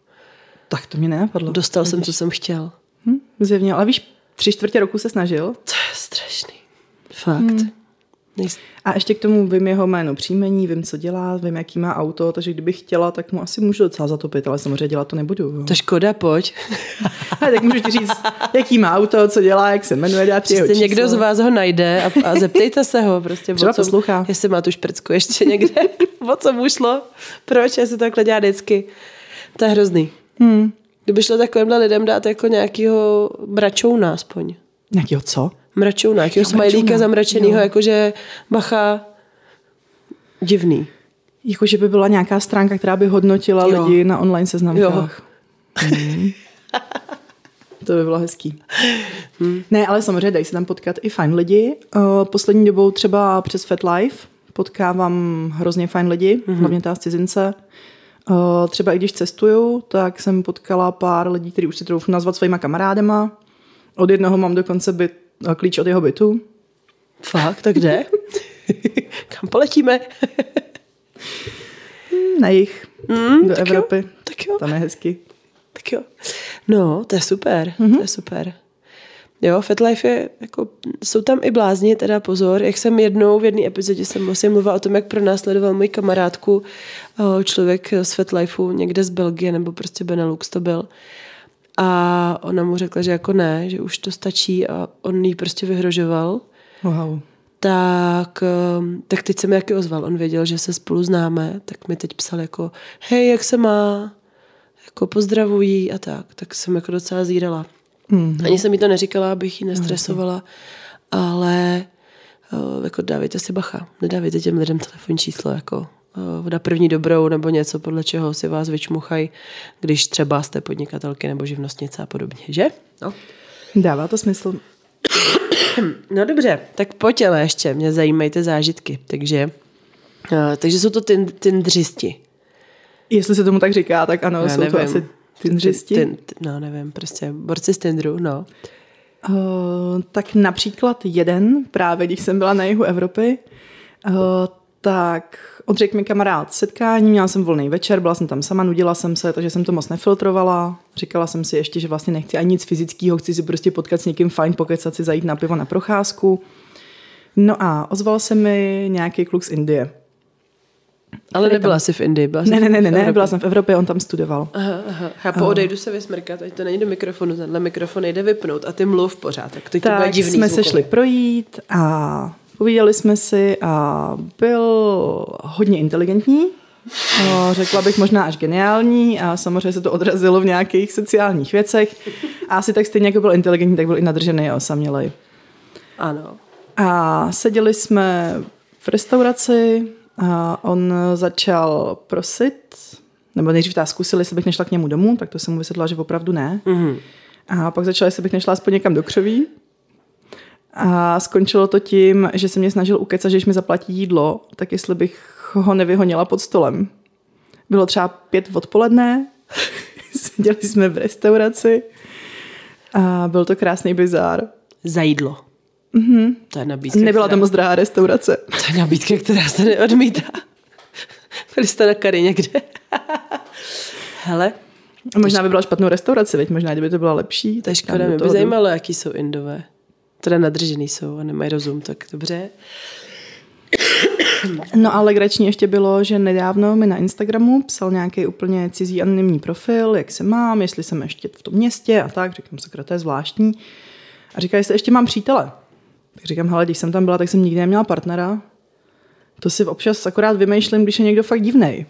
Tak to mě nenapadlo. Dostal jsem, co jsem chtěl. Hm, zjevně, ale víš, tři čtvrtě roku se snažil. To je strašný. Fakt. Hmm. A ještě k tomu vím jeho jméno příjmení, vím, co dělá, vím, jaký má auto, takže kdybych chtěla, tak mu asi můžu docela zatopit, ale samozřejmě dělat to nebudu. Jo. To škoda, pojď. [laughs] a tak můžu ti říct, jaký má auto, co dělá, jak se jmenuje, dát jeho někdo z vás ho najde a, a zeptejte se ho prostě. Třeba co, poslouchá. Jestli má tu šprcku ještě někde, [laughs] o co mu šlo, proč, se to takhle dělá vždycky. To je hrozný. Hmm. Kdyby šlo takovýmhle lidem dát jako nějakýho mračouna aspoň. Nějakýho co? Mračouna, nějakého smajlíka zamračenýho, jakože bacha, divný. Jakože by byla nějaká stránka, která by hodnotila jo. lidi na online seznamkách. Hmm. [laughs] to by bylo hezký. Hmm. Ne, ale samozřejmě dají se tam potkat i fajn lidi. Poslední dobou třeba přes FetLife potkávám hrozně fajn lidi, hmm. hlavně ta z cizince. Třeba i když cestuju, tak jsem potkala pár lidí, kteří už si troufnu nazvat svýma kamarádema. Od jednoho mám dokonce byt klíč od jeho bytu. Fakt, tak kde? [laughs] Kam poletíme? Na jich, mm, do tak Evropy. Jo, tak jo. Tam je hezky. Tak jo. No, to je super, mm-hmm. to je super. Jo, FetLife je, jako, jsou tam i blázni, teda pozor, jak jsem jednou v jedné epizodě jsem vlastně mluvila o tom, jak pronásledoval můj kamarádku člověk z FetLifeu někde z Belgie, nebo prostě Benelux to byl. A ona mu řekla, že jako ne, že už to stačí a on jí prostě vyhrožoval. Wow. Tak, ehm, tak teď se mi jaký ozval. On věděl, že se spolu známe, tak mi teď psal jako hej, jak se má? Jako pozdravují a tak. Tak jsem jako docela zírala. Mm-hmm. Ani jsem mi to neříkala, abych ji nestresovala, ale eh, jako dávejte si bacha. Nedávejte těm lidem telefonní číslo, jako na první dobrou nebo něco, podle čeho si vás vyčmuchají, když třeba jste podnikatelky nebo živnostnice a podobně, že? No. Dává to smysl. No dobře, tak pojď ale ještě, mě zajímají ty zážitky. Takže, uh, takže jsou to tindřisti. Jestli se tomu tak říká, tak ano, Já jsou nevím. to asi tindřisti. Tin, no nevím, prostě borci z Tindru, no. Uh, tak například jeden, právě když jsem byla na jihu Evropy, uh, tak odřekl mi kamarád setkání, měla jsem volný večer, byla jsem tam sama, nudila jsem se, takže jsem to moc nefiltrovala. Říkala jsem si ještě, že vlastně nechci ani nic fyzického, chci si prostě potkat s někým fajn, pokecat si, zajít na pivo na procházku. No a ozval se mi nějaký kluk z Indie. Ale nebyla tam... jsi v Indii, byla ne, ne, ne, ne, ne, byla jsem v Evropě, on tam studoval. Aha, aha. Chápu, uh. odejdu se vysmrkat, ať to není do mikrofonu, tenhle mikrofon nejde vypnout a ty mluv pořád, tak teď tak to bude divný jsme zvukově. se šli projít a Povídali jsme si a byl hodně inteligentní, řekla bych možná až geniální a samozřejmě se to odrazilo v nějakých sociálních věcech. A asi tak stejně jako byl inteligentní, tak byl i nadržený a osamělej. Ano. A seděli jsme v restauraci a on začal prosit, nebo nejdřív ta zkusili, jestli bych nešla k němu domů, tak to jsem mu vysvětlila, že opravdu ne. Mhm. A pak začala, jestli bych nešla aspoň někam do křoví. A skončilo to tím, že se mě snažil ukecat, že když mi zaplatí jídlo, tak jestli bych ho nevyhonila pod stolem. Bylo třeba pět odpoledne, [laughs] seděli jsme v restauraci a byl to krásný bizár. Za jídlo. Mm-hmm. To je nabídka, Nebyla která... to moc drahá restaurace. To je nabídka, která se neodmítá. [laughs] Byli jste na kary někde. [laughs] Hele, A možná by byla špatnou restauraci, veď možná, kdyby to byla lepší. tak škoda, mě by zajímalo, jaký jsou indové. Teda nadržený jsou a nemají rozum, tak dobře. No a legrační ještě bylo, že nedávno mi na Instagramu psal nějaký úplně cizí anonymní profil, jak se mám, jestli jsem ještě v tom městě a tak. Říkám, sakra, to je zvláštní. A říká, jestli ještě mám přítele. Tak říkám, hele, když jsem tam byla, tak jsem nikdy neměla partnera. To si občas akorát vymýšlím, když je někdo fakt divnej.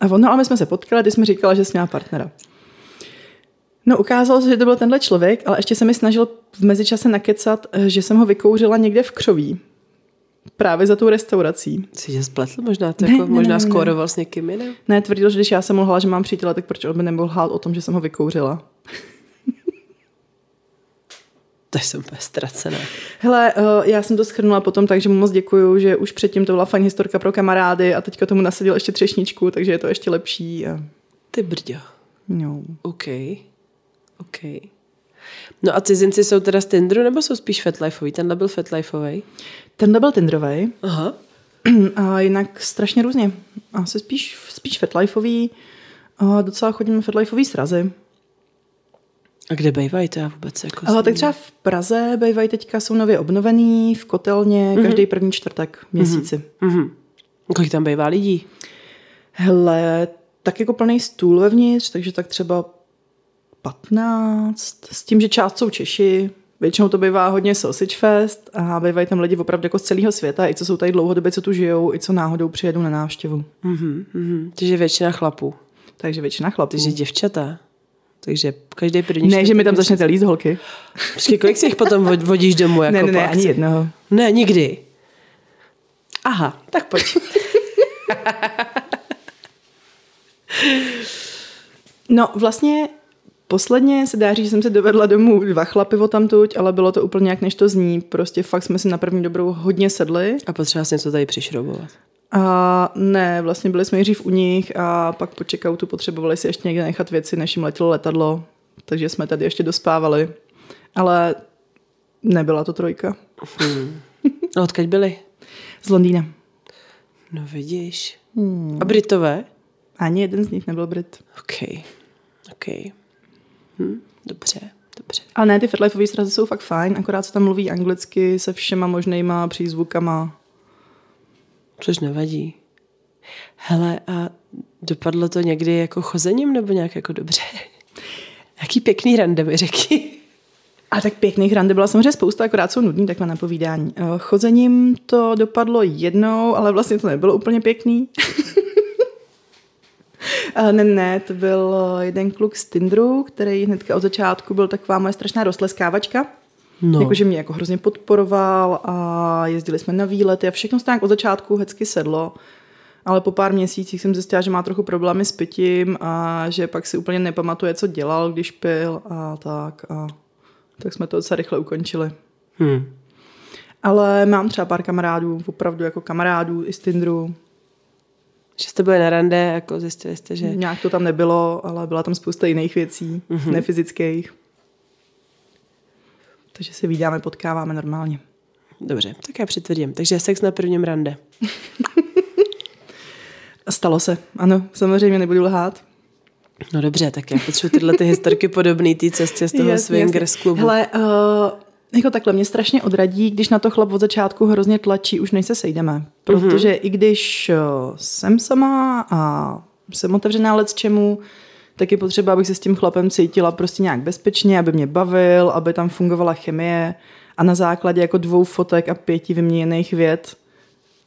A ono, ale my jsme se potkali, ty jsme říkala, že jsi měla partnera. No ukázalo se, že to byl tenhle člověk, ale ještě se mi snažil v mezičase nakecat, eh, že jsem ho vykouřila někde v křoví. Právě za tou restaurací. Jsi tě spletl možná? To Ne, jako ne, možná ne, ne. skóroval s někým jiným? Ne, tvrdil, že když já jsem lhala, že mám přítele, tak proč on by nemohl lhát o tom, že jsem ho vykouřila. To jsem úplně ztracená. Hele, uh, já jsem to schrnula potom, takže mu moc děkuju, že už předtím to byla fajn historka pro kamarády a teďka tomu nasadil ještě třešničku, takže je to ještě lepší. A, Ty brďo. no. OK. OK. No a cizinci jsou teda z Tinderu nebo jsou spíš fetlifeový? Tenhle byl fetlifeový. Tenhle byl Tinderovej Aha. [clears throat] a jinak strašně různě. Asi spíš, spíš fetlifeový. A docela chodím fetlifeový srazy. A kde bývají to já vůbec? Jako Ale tak třeba v Praze bývají teďka, jsou nově obnovený v kotelně každý první čtvrtek v měsíci. Mhm. Kolik tam bývá lidí? Hele, tak jako plný stůl vevnitř, takže tak třeba 15, s tím, že část jsou Češi, většinou to bývá hodně sausage fest a bývají tam lidi opravdu jako z celého světa, i co jsou tady dlouhodobě, co tu žijou, i co náhodou přijedou na návštěvu. Mhm, mhm. Takže většina chlapů. Takže většina chlapů. Takže děvčata. Takže každý první ne, že mi tam začnete líst holky. Počkej, kolik si jich potom vod- vodíš domů? Jako ne, ne, ne, ani jednoho. Ne, nikdy. Aha, tak pojď. [laughs] No vlastně posledně se dá říct, že jsem se dovedla domů dva chlapy o tamtuť, ale bylo to úplně jak než to zní. Prostě fakt jsme si na první dobrou hodně sedli. A potřeba si něco tady přišroubovat. A ne, vlastně byli jsme nejdřív u nich a pak po checkoutu potřebovali si ještě někde nechat věci, než jim letělo letadlo, takže jsme tady ještě dospávali. Ale nebyla to trojka. No, odkud byli? Z Londýna. No vidíš. Hmm. A Britové? Ani jeden z nich nebyl Brit. OK. OK. Hm, dobře, dobře. Ale ne, ty FetLifeové srazy jsou fakt fajn, akorát se tam mluví anglicky se všema možnýma přízvukama. Což nevadí. Hele, a dopadlo to někdy jako chozením nebo nějak jako dobře? [laughs] Jaký pěkný rande mi řekni. A tak pěkných rande byla samozřejmě spousta, akorát jsou nudný takhle na povídání. Eh, Chozením to dopadlo jednou, ale vlastně to nebylo úplně pěkný. [laughs] [laughs] Eh, ne, ne, to byl eh, jeden kluk z Tinderu, který hnedka od začátku byl taková moje strašná rozleskávačka. No. Jakože mě jako hrozně podporoval a jezdili jsme na výlety a všechno se tak od začátku hezky sedlo. Ale po pár měsících jsem zjistila, že má trochu problémy s pitím a že pak si úplně nepamatuje, co dělal, když pil a tak. A tak jsme to docela rychle ukončili. Hm. Ale mám třeba pár kamarádů, opravdu jako kamarádů i z Tinderu. Že jste byli na rande, jako zjistili jste, že... Nějak to tam nebylo, ale byla tam spousta jiných věcí, mm-hmm. nefyzických. Takže se vídáme, potkáváme normálně. Dobře, tak já přitvrdím. Takže sex na prvním rande. [laughs] Stalo se, ano, samozřejmě nebudu lhát. No dobře, tak já potřebuji tyhle ty historky podobné té cestě z toho Jasně, swingers klubu. Hele, uh, jako takhle, mě strašně odradí, když na to chlap od začátku hrozně tlačí, už než se sejdeme. Protože mm-hmm. i když uh, jsem sama a jsem otevřená let čemu, tak je potřeba, abych se s tím chlapem cítila prostě nějak bezpečně, aby mě bavil, aby tam fungovala chemie. A na základě jako dvou fotek a pěti vyměněných vět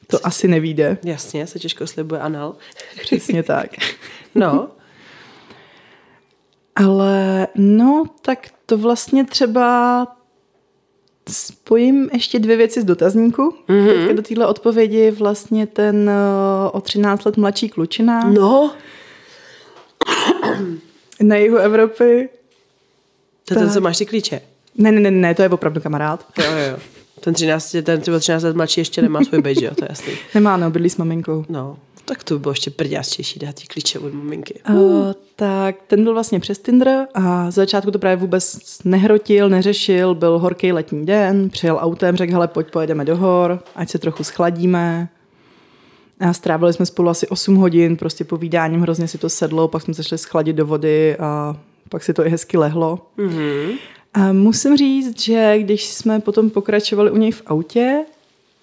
to asi nevíde. Jasně, se těžko slibuje anal. [laughs] Přesně tak. No, Ale no, tak to vlastně třeba spojím ještě dvě věci z dotazníku. Mm-hmm. Teďka do téhle odpovědi vlastně ten eh, o 13 let mladší klučina no, na jihu Evropy. to je ten, co máš ty klíče. Ne, ne, ne, ne, to je opravdu kamarád. Jo, jo. Ten 13, ten třeba 13 let mladší ještě nemá svůj že jo, to je jasný. Nemá, no, bydlí s maminkou. No, tak to by bylo ještě prďástější dát ti klíče od maminky. Uh, tak ten byl vlastně přes Tinder a z začátku to právě vůbec nehrotil, neřešil, byl horký letní den, přijel autem, řekl, hele, pojď, pojedeme do hor, ať se trochu schladíme. A strávili jsme spolu asi 8 hodin, prostě povídáním hrozně si to sedlo, pak jsme se šli schladit do vody a pak si to i hezky lehlo. Mhm. A musím říct, že když jsme potom pokračovali u něj v autě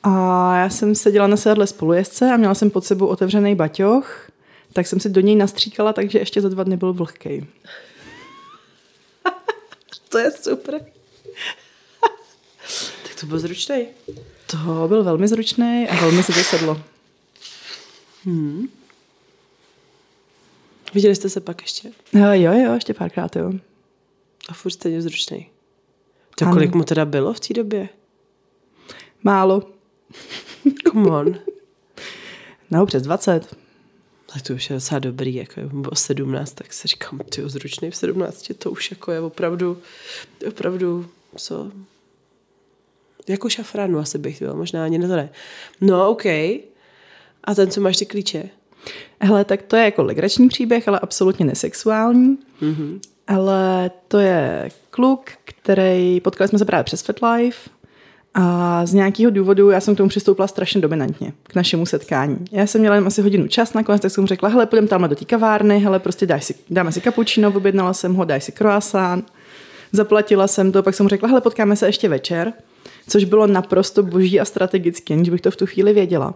a já jsem seděla na sedadle spolujezdce a měla jsem pod sebou otevřený baťoch, tak jsem si do něj nastříkala, takže ještě za dva dny byl vlhkej. [laughs] To je super. [laughs] tak to byl zručnej. To byl velmi zručný a velmi si to sedlo. Viděli jste se pak ještě? A jo, jo, ještě párkrát, jo. A furt stejně zručnej. To Ano. kolik mu teda bylo v té době? Málo. [laughs] Come on. No, přes 20. Tak to už je docela dobrý, jako je bylo 17, tak si říkám, ty zručnej v 17, to už jako je opravdu, opravdu, co, jako šafránu asi bych byl, možná ani ne to ne. No, OK. A ten, co máš ty klíče? Hele, tak to je jako legrační příběh, ale absolutně nesexuální. Mm-hmm. Ale to je kluk, který, potkali jsme se právě přes FetLife a z nějakého důvodu já jsem k tomu přistoupila strašně dominantně, k našemu setkání. Já jsem měla jen asi hodinu čas, nakonec tak jsem řekla, hele, půjdeme tam do té kavárny, hele, prostě dáš si, dáme si cappuccino, objednala jsem ho, daj si croissant, zaplatila jsem to, pak jsem mu řekla, hele, potkáme se ještě večer, což bylo naprosto boží a strategické, aniž bych to v tu chvíli věděla.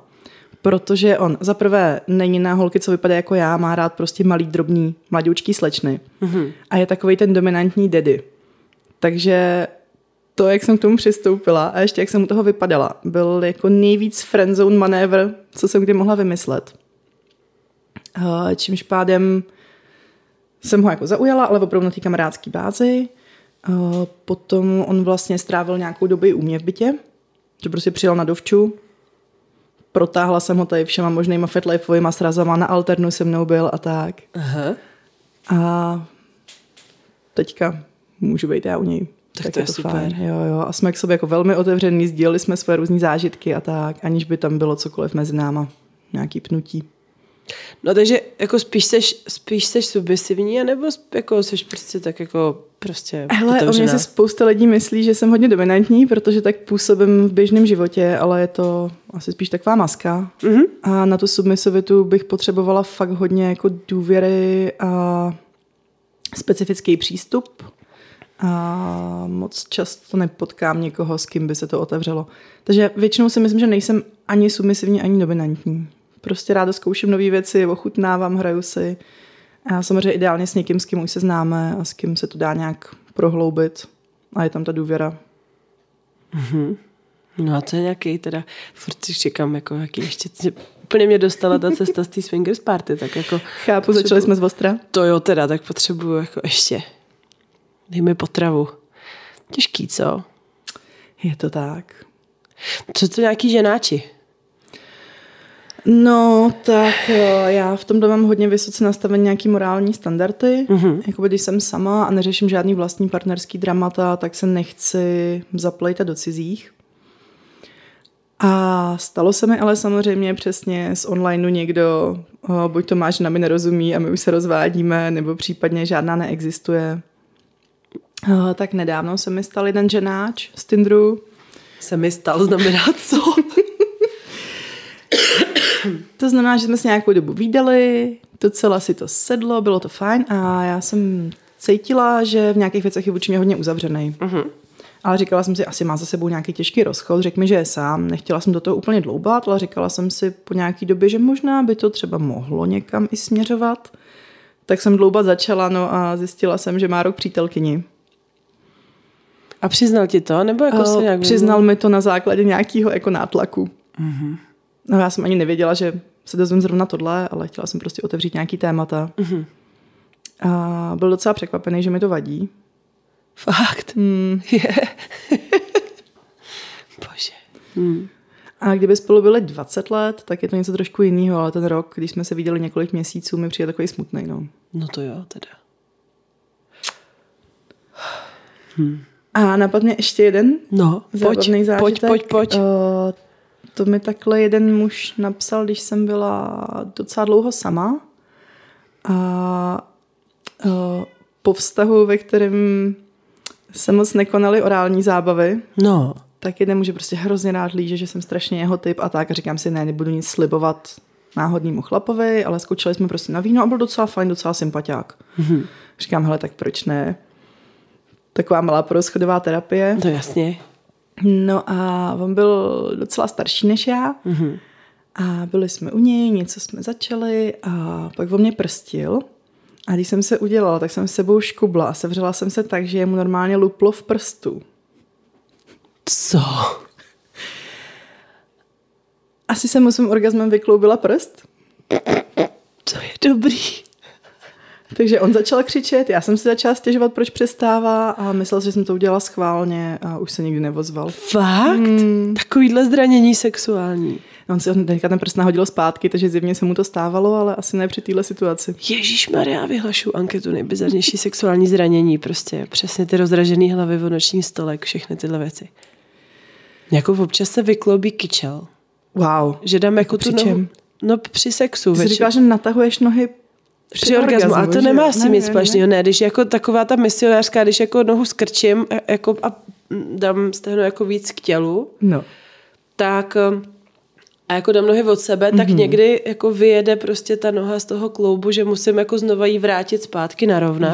Protože on za prvé není na holky, co vypadá jako já, má rád prostě malý, drobný, mladoučký slečny. Mm-hmm. A je takový ten dominantní daddy. Takže to, jak jsem k tomu přistoupila a ještě jak jsem u toho vypadala, byl jako nejvíc friendzone manévr, co jsem kdy mohla vymyslet. Uh, Čímž pádem jsem ho jako zaujala, ale opravdu na té kamarádské bázi. Uh, Potom on vlastně strávil nějakou dobu i u mě v bytě, že prostě přijel na dovču, protáhla jsem ho tady všema možnýma fetlifovýma srazama, na alternu se mnou byl a tak. Aha. A teďka můžu být já u něj. Tak to je super. Fajn. Jo, jo. A jsme k sobě jako velmi otevření, sdíleli jsme své různé zážitky a tak, aniž by tam bylo cokoliv mezi náma. Nějaký pnutí. No takže jako spíš seš, spíš seš submisivní, anebo jako seš prostě tak jako prostě Hele, o mě si spousta lidí myslí, že jsem hodně dominantní, protože tak působím v běžném životě, ale je to asi spíš taková maska. Mm-hmm. A na tu submisivitu bych potřebovala fakt hodně jako důvěry a specifický přístup. A moc často nepotkám někoho, s kým by se to otevřelo. Takže většinou si myslím, že nejsem ani submisivní, ani dominantní. Prostě ráda zkouším nové věci, ochutnávám, hraju si. A samozřejmě ideálně s někým, s kým už se známe a s kým se to dá nějak prohloubit. A je tam ta důvěra. No a to je nějaký teda, furt si čekám, jako jaký ještě, úplně mě dostala ta cesta z té swingers party, tak jako Chápu, začali jsme z Ostra. to jo teda, tak potřebuju jako ještě, dej mi potravu. Těžký, co? Je to tak. Co to nějaký ženáči? No, tak eh, já v tom mám hodně vysoce nastavený nějaký morální standardy. Mm-hmm. Jakoby když jsem sama a neřeším žádný vlastní partnerský dramata, tak se nechci zaplejtat do cizích. A stalo se mi ale samozřejmě přesně z onlineu někdo, o, buď to máš, na mi nerozumí a my už se rozvádíme, nebo případně žádná neexistuje. O, tak nedávno se mi stal jeden ženáč z Tinderu, Se mi stal, znamená co? [coughs] To znamená, že jsme se nějakou dobu výdali, docela si to sedlo, bylo to fajn a já jsem cítila, že v nějakých věcech je vůči mě hodně uzavřený. Uh-huh. Ale říkala jsem si, asi má za sebou nějaký těžký rozchod, řekl mi, že je sám. Nechtěla jsem do toho úplně dloubat, ale říkala jsem si po nějaký době, že možná by to třeba mohlo někam i směřovat. Tak jsem dloubat začala, no a zjistila jsem, že má rok přítelkyni. A přiznal ti to? Nebo jako se Uh, nějak přiznal mi to na základě nějakého jako nátlaku. Mhm. No já jsem ani nevěděla, že se dozvím zrovna tohle, ale chtěla jsem prostě otevřít nějaký témata. Mhm. A byl docela překvapený, že mi to vadí. Fakt? Hmm. [laughs] Je. [laughs] Bože. Hmm. A kdyby spolu byli 20 let, tak je to něco trošku jiného, ale ten rok, když jsme se viděli několik měsíců, mi přijde takový smutný. No. No to jo, teda. A napadl mě ještě jeden No, pojď, zábavný zážitek. pojď, pojď, pojď. Uh, to mi takhle jeden muž napsal, když jsem byla docela dlouho sama. A uh, po vztahu, ve kterém se moc nekonaly orální zábavy, No, tak jeden muž je prostě hrozně rád líže, že jsem strašně jeho typ a tak. A říkám si, ne, nebudu nic slibovat náhodnému chlapovi, ale skočili jsme prostě na víno a byl docela fajn, docela sympatiák. Mm-hmm. Říkám, hele, tak proč ne? Taková malá porozchodová terapie. to jasně. No a on byl docela starší než já. Mhm. A byli jsme u něj, něco jsme začali a pak on mě prstil. A když jsem se udělala, tak jsem s sebou škubla a sevřela jsem se tak, že mu normálně luplo v prstu. Co? Asi jsem mu svým orgasmem vykloubila prst. To je dobrý. Takže on začal křičet, já jsem si začala stěžovat, proč přestává a myslel, že jsem to udělala schválně a už se nikdy nevozval. Fakt? Hmm. Takovýhle zranění sexuální. On si teďka ten prst nahodil zpátky, takže zjevně se mu to stávalo, ale asi ne při téhle situaci. Ježíš Maria, vyhlašu anketu nejbizarnější sexuální zranění. Prostě přesně ty rozražený hlavy, noční stolek, všechny tyhle věci. Jako občas se vykloubí kyčel. Wow. Že dám jako Při tu nohu. No při sexu. Ty jsi říkala, že natahuješ nohy při orgazmu, ale to že nemá s tím Ne, nic společného. ne. Ne, když jako taková ta misionářská, když jako nohu skrčím a- jako a dám stehno jako víc k tělu, No. tak a jako dám nohy od sebe, tak Mhm. někdy jako vyjede prostě ta noha z toho kloubu, že musím jako znova jí vrátit zpátky narovnat.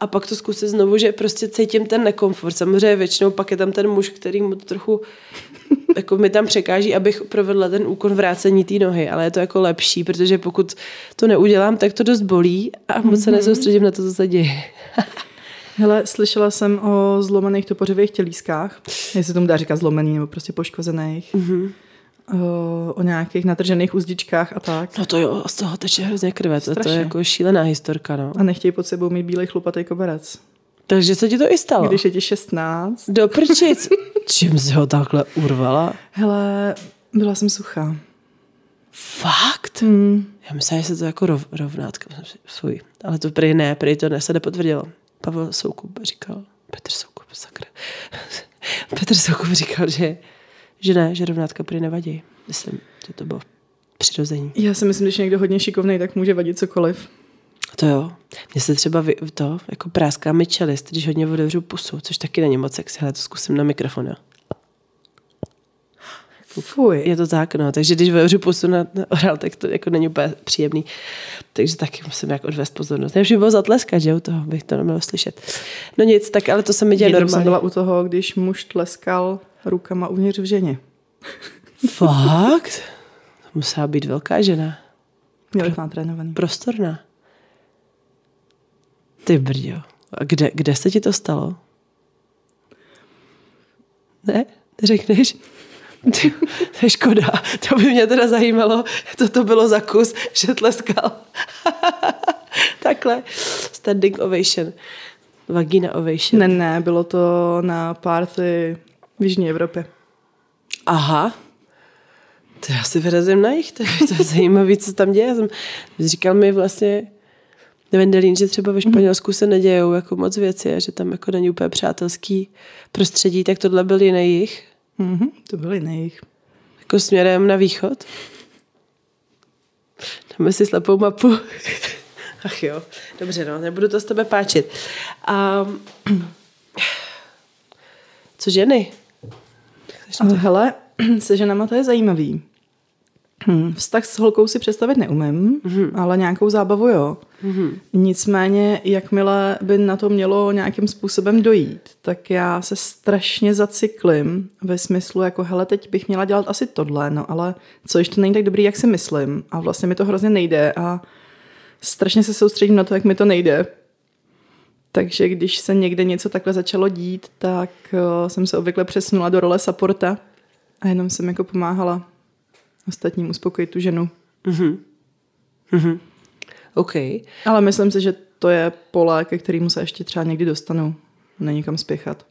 A pak to zkusit znovu, že prostě cítím ten nekomfort. Samozřejmě většinou pak je tam ten muž, který mu to trochu [laughs] jako mi tam překáží, abych provedla ten úkon vrácení té nohy, ale je to jako lepší, protože pokud to neudělám, tak to dost bolí a moc se nesoustředím na to, co se děje. [laughs] Hele, slyšela jsem o zlomených topořových tělískách, jestli se tomu dá říkat zlomený nebo prostě poškozených. Mm-hmm. O, o nějakých natržených uzdičkách a tak. No to jo, z toho teče hrozně krve, to, to je jako šílená historka, no. A nechtějí pod sebou mít bílej chlupatý koberec. Takže se ti to i stalo? Když je ti 16. Do prčic. [laughs] Čím jsi ho takhle urvala? Hele, byla jsem suchá. Fakt? Hmm. Já myslím, že se to jako rov, rovnátka. Svůj. Ale to prý ne, prý to ne, se nepotvrdilo. Pavel Soukup říkal, Petr Soukup, sakra. [laughs] Petr Soukup říkal, že, že ne, že rovnátka prý nevadí. Myslím, že to bylo přirození. Já si myslím, že když je někdo hodně šikovný, tak může vadit cokoliv. To jo. Mně se třeba vy, to, jako práská mi čelist, když hodně otevřu pusu, což taky není moc sexy, ale to zkusím na mikrofon, jo. Fuj. Je to tak, no. Takže když otevřu pusu na, na oral, tak to jako není úplně příjemný. Takže taky musím jak odvést pozornost. Nejlepší bylo zatleskat, že u toho bych to nemělo slyšet. No nic, tak ale to se mi děje Jednou jsem normálně. byla u toho, když muž tleskal rukama uvnitř v ženě. Fakt? To musela být velká žena. Měl má trénovaný. Prostorná. Ty brďo. A kde, kde se ti to stalo? Ne? Neřekneš? Ty, to je škoda. To by mě teda zajímalo, co to bylo za kus, že tleskal. [laughs] Takhle. Standing ovation. Vagina ovation. Ne, ne, bylo to na party v Jižní Evropě. Aha. To já si vyrazím na jich, to, je- zajímavé, co tam děje. Já Jsem, říkal mi vlastně Vendelín, že třeba ve Španělsku se nedějou jako moc věci a že tam jako není úplně přátelský prostředí, tak tohle byl jiný jich, Mhm, to byl jiných. jako směrem na východ. Dáme si slepou mapu. [laughs] Ach jo, dobře, no, nebudu to z tebe páčit. A co ženy? Ale hele, [clears throat] se ženama to je zajímavý. Hm, Vztah s holkou si představit neumím, mm-hmm. ale nějakou zábavu jo. Mm-hmm. Nicméně, jakmile by na to mělo nějakým způsobem dojít, tak já se strašně zacyklím ve smyslu, jako hele, teď bych měla dělat asi tohle, no ale co ještě není tak dobrý, jak si myslím. A vlastně mi to hrozně nejde a strašně se soustředím na to, jak mi to nejde. Takže když se někde něco takhle začalo dít, tak uh, jsem se obvykle přesunula do role supporta a jenom jsem jako pomáhala ostatním uspokojit tu ženu. Mhm. Mhm. OK. Ale myslím si, že to je pole, ke kterému se ještě třeba někdy dostanu. Není kam spěchat.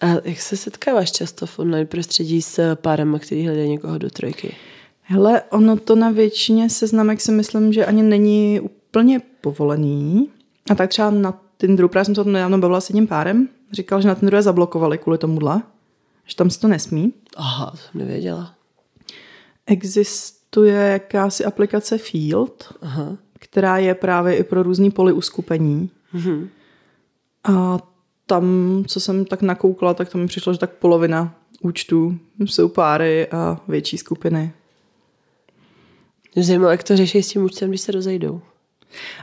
A jak se setkáváš často v online prostředí s párem, který hledají někoho do trojky? Hele, ono to na většině seznamek si myslím, že ani není úplně povolený. A tak třeba na Tinderu, právě jsem to nedávno bavila s jedním párem, říkal, že na Tinderu je zablokovali kvůli tomuhle, že tam se to nesmí. Aha, to jsem nevěděla. Existuje jakási aplikace Field, Aha. která je právě i pro různý poli uskupení. Mhm. A tam, co jsem tak nakoukla, tak tam mi přišlo, že tak polovina účtů jsou páry a větší skupiny. Mě zajímalo, jak to řeší s tím účtem, když se rozejdou.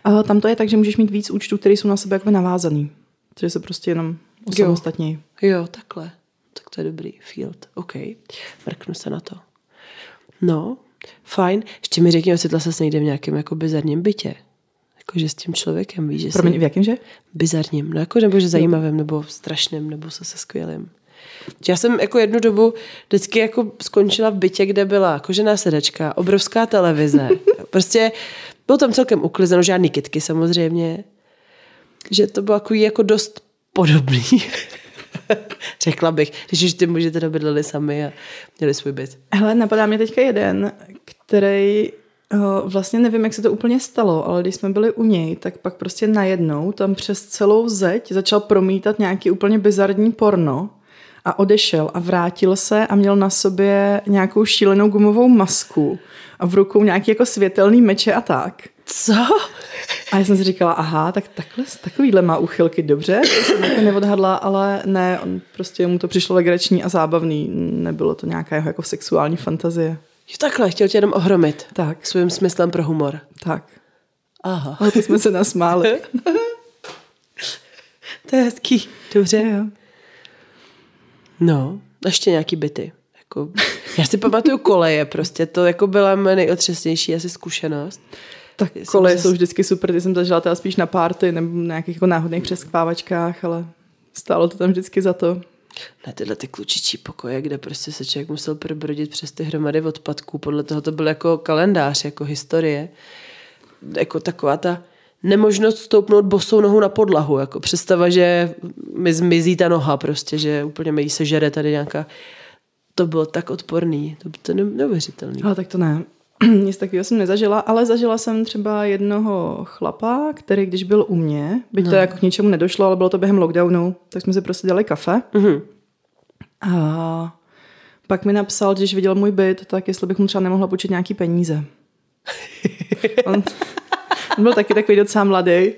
A tam to je tak, že můžeš mít víc účtů, které jsou na sebe jako navázaný. Takže se prostě jenom osamostatnějí. Jo, takhle. Tak to je dobrý. Field. OK. Mrknu se na to. No, fajn. Ještě mi řekni, ocitla se někde v nějakém jako bizarním bytě. Jakože s tím člověkem, víš, že Promiň, v jsi jakém že? bizarním. No jako, nebo že zajímavým, nebo strašným, nebo se se skvělým. Já jsem jako jednu dobu vždycky jako skončila v bytě, kde byla kožená sedačka, obrovská televize. [laughs] Prostě bylo tam celkem uklizeno, žádný kitky samozřejmě. Že to bylo jako, jako dost podobný. [laughs] Řekla bych, už ty muži teda bydleli sami a měli svůj byt. Hele, napadá mě teďka jeden, který uh, vlastně nevím, jak se to úplně stalo, ale když jsme byli u něj, tak pak prostě najednou tam přes celou zeď začal promítat nějaký úplně bizarní porno a odešel a vrátil se a měl na sobě nějakou šílenou gumovou masku a v rukou nějaký jako světelný meče a tak. Co? A já jsem si říkala, aha, tak takhle, takovýhle má úchylky, dobře, to jsem jako neodhadla, ale ne, on prostě mu to přišlo legrační a zábavný, nebylo to nějaká jeho jako sexuální fantazie. Jo, takhle, chtěl tě jenom ohromit. Tak, Svým smyslem pro humor. tak. Aha. Ale to jsme se nasmáli. [laughs] To je hezký. Dobře. jo. No, ještě nějaký byty. Jako, já si pamatuju koleje prostě, to jako byla moje nejotřesnější asi zkušenost. Tak Jsem koleje se- jsou vždycky super, ty jsem zažila teda spíš na párty nebo na nějakých jako náhodných přeskvávačkách, ale stálo to tam vždycky za to. Na tyhle ty klučičí pokoje, kde prostě se člověk musel probrodit přes ty hromady odpadků. Podle toho to byl jako kalendář, jako historie. Jako taková ta nemožnost stoupnout bosou nohu na podlahu. Jako představa, že mi zmizí ta noha prostě, že úplně mi jí sežere tady nějaká... To bylo tak odporný. To, to je ne- neuvěřitelný. Ale tak to ne. [clears throat] Nic takového jsem nezažila, ale zažila jsem třeba jednoho chlapa, který když byl u mě, byť to jako k ničemu nedošlo, ale bylo to během lockdownu, tak jsme si prostě dali kafe. Mhm. A pak mi napsal, že když viděl můj byt, tak jestli bych mu třeba nemohla počít nějaký peníze. [laughs] On, on byl taky takový docela mladý.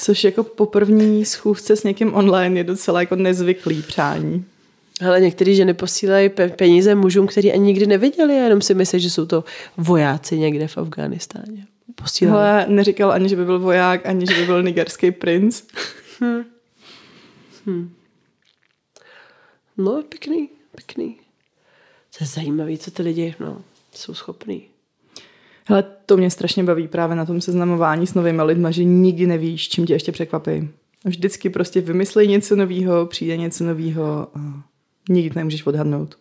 Což jako po první schůzce s někým online je docela jako nezvyklý přání. Ale některé ženy posílají pe- peníze mužům, který ani nikdy neviděli, a jenom si myslí, že jsou to vojáci někde v Afghánistáně. Posílají. Ale neříkal ani, že by byl voják, ani, že by byl nigerský princ. No, pěkný, pěkný. To je zajímavý, co ty lidi no, jsou schopní. Hele, to mě strašně baví právě na tom seznamování s novými lidmi, že nikdy nevíš, čím tě ještě překvapí. Vždycky prostě vymyslej něco nového, přijde něco nového a nikdy nemůžeš odhadnout.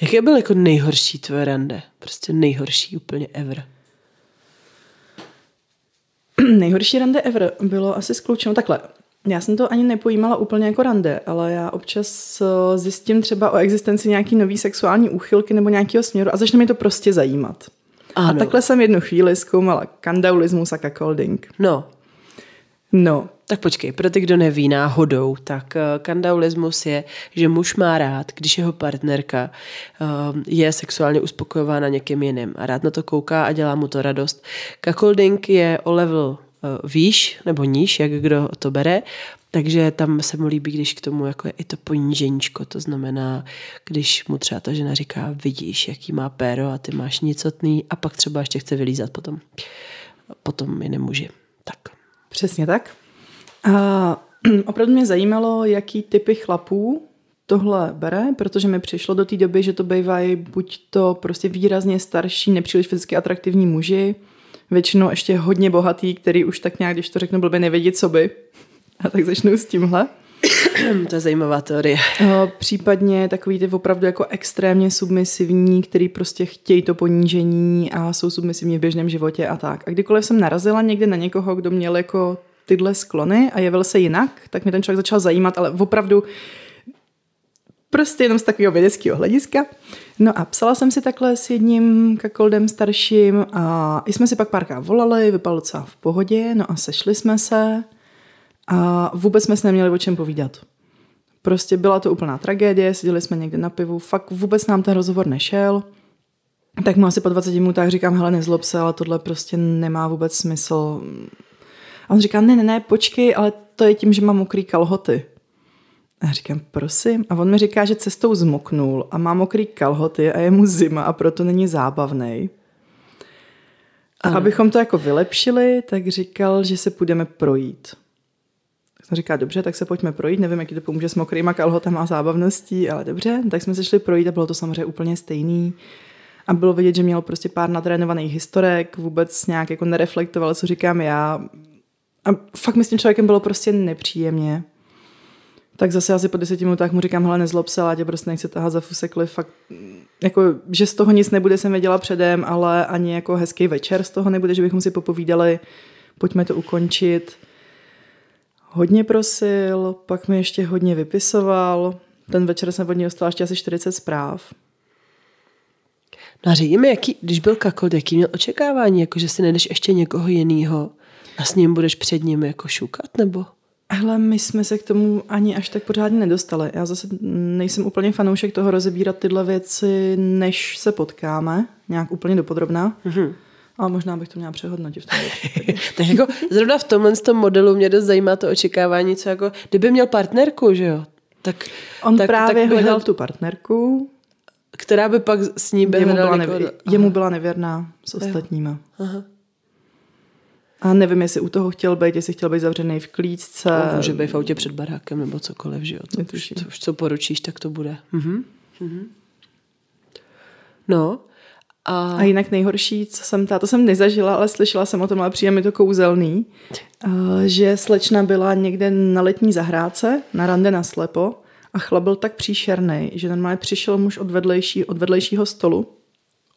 Jaké byl jako nejhorší tvoje rande? Prostě nejhorší úplně ever. [clears throat] Nejhorší rande ever bylo asi s klučem takhle. Já jsem to ani nepojímala úplně jako rande, ale já občas eh, zjistím třeba o existenci nějaký nový sexuální úchylky nebo nějakého směru a začne mi to prostě zajímat. Ano. A takhle jsem jednu chvíli zkoumala kandaulismus a cuckolding. No, No, tak počkej, pro ty, kdo neví náhodou, tak eh, kandaulismus je, že muž má rád, když jeho partnerka eh, je sexuálně uspokojována někým jiným a rád na to kouká a dělá mu to radost. Cuckolding je o level eh, výš nebo níž, jak kdo to bere, takže tam se mu líbí, když k tomu jako je i to poníženíčko, to znamená, když mu třeba ta žena říká, vidíš, jaký má péro a ty máš nicotný a pak třeba ještě chce vylízat potom. Potom jiné muži. Tak. Přesně tak. A [clears throat] opravdu mě zajímalo, jaký typy chlapů tohle bere, protože mi přišlo do té doby, že to bývají buď to prostě výrazně starší, nepříliš fyzicky atraktivní muži, většinou ještě hodně bohatý, který už tak nějak, když to řeknu blbě, nevědí, co by. A tak začnu s tímhle. [clears throat] to je zajímavá teorie. Případně takový ty opravdu jako extrémně submisivní, který prostě chtějí to ponížení a jsou submisivní v běžném životě a tak. A kdykoliv jsem narazila někde na někoho, kdo měl jako tyhle sklony a jevil se jinak, tak mi ten člověk začal zajímat, ale opravdu prostě jenom z takového vědeckého hlediska. No a psala jsem si takhle s jedním kakoldem starším a jsme si pak párkrát volali, vypadalo docela v pohodě, no a sešli jsme se a vůbec jsme se neměli o čem povídat. Prostě byla to úplná tragédie, seděli jsme někde na pivu, fakt vůbec nám ten rozhovor nešel. Tak mu asi po 20 minutách říkám, hele, nezlob se, ale tohle prostě nemá vůbec smysl. A on říká, ne, ne, ne, počkej, ale to je tím, že mám mokrý kalhoty. A já říkám, prosím. A on mi říká, že cestou zmoknul a má mokrý kalhoty a je mu zima a proto není zábavný. A abychom to jako vylepšili, tak říkal, že se půjdeme projít. Tak jsem říká, dobře, tak se pojďme projít. Nevím, jaký to pomůže s mokrýma kalhotama a zábavností, ale dobře. Tak jsme se šli projít a bylo to samozřejmě úplně stejný. A bylo vidět, že měl prostě pár natrénovaných historek, vůbec nějak jako nereflektoval, co říkám já. A fakt mi s tím člověkem bylo prostě nepříjemně. Tak zase asi po deseti minutách mu říkám, hele, nezlob se, tě prostě nechci tahat za fusekli, fakt, jako, že z toho nic nebude, jsem věděla předem, ale ani jako hezký večer z toho nebude, že bychom si popovídali, pojďme to ukončit. Hodně prosil, pak mi ještě hodně vypisoval, ten večer jsem od něj dostala ještě asi 40 zpráv. No a řekni jaký, když byl kakol, jaký měl očekávání, jako že si nejdeš ještě někoho jiného a s ním budeš před ním jako šukat, nebo? Hele, my jsme se k tomu ani až tak pořádně nedostali. Já zase nejsem úplně fanoušek toho rozebírat tyhle věci, než se potkáme, nějak úplně dopodrobná. Mm-hmm. Ale možná bych to měla přehodnotit. [laughs] tak jako zrovna v tomhle tom modelu mě dost zajímá to očekávání, co jako, kdyby měl partnerku, že jo? Tak, On tak, právě tak hledal tu partnerku. Která by pak s ním jemu byla, nevěr, jemu byla nevěrná s ostatníma. Aha. A nevím, jestli u toho chtěl být, jestli chtěl být zavřený v klíčce. Může být v autě před barákem nebo cokoliv, že jo. To, už, to už co poručíš, tak to bude. Mhm. Mhm. No. A... a jinak nejhorší, co jsem, to jsem nezažila, ale slyšela jsem o tom, ale přijde mi to kouzelný, že slečna byla někde na letní zahrádce, na rande na slepo a chlap byl tak příšerný, že normálně přišel muž od, vedlejší, od vedlejšího stolu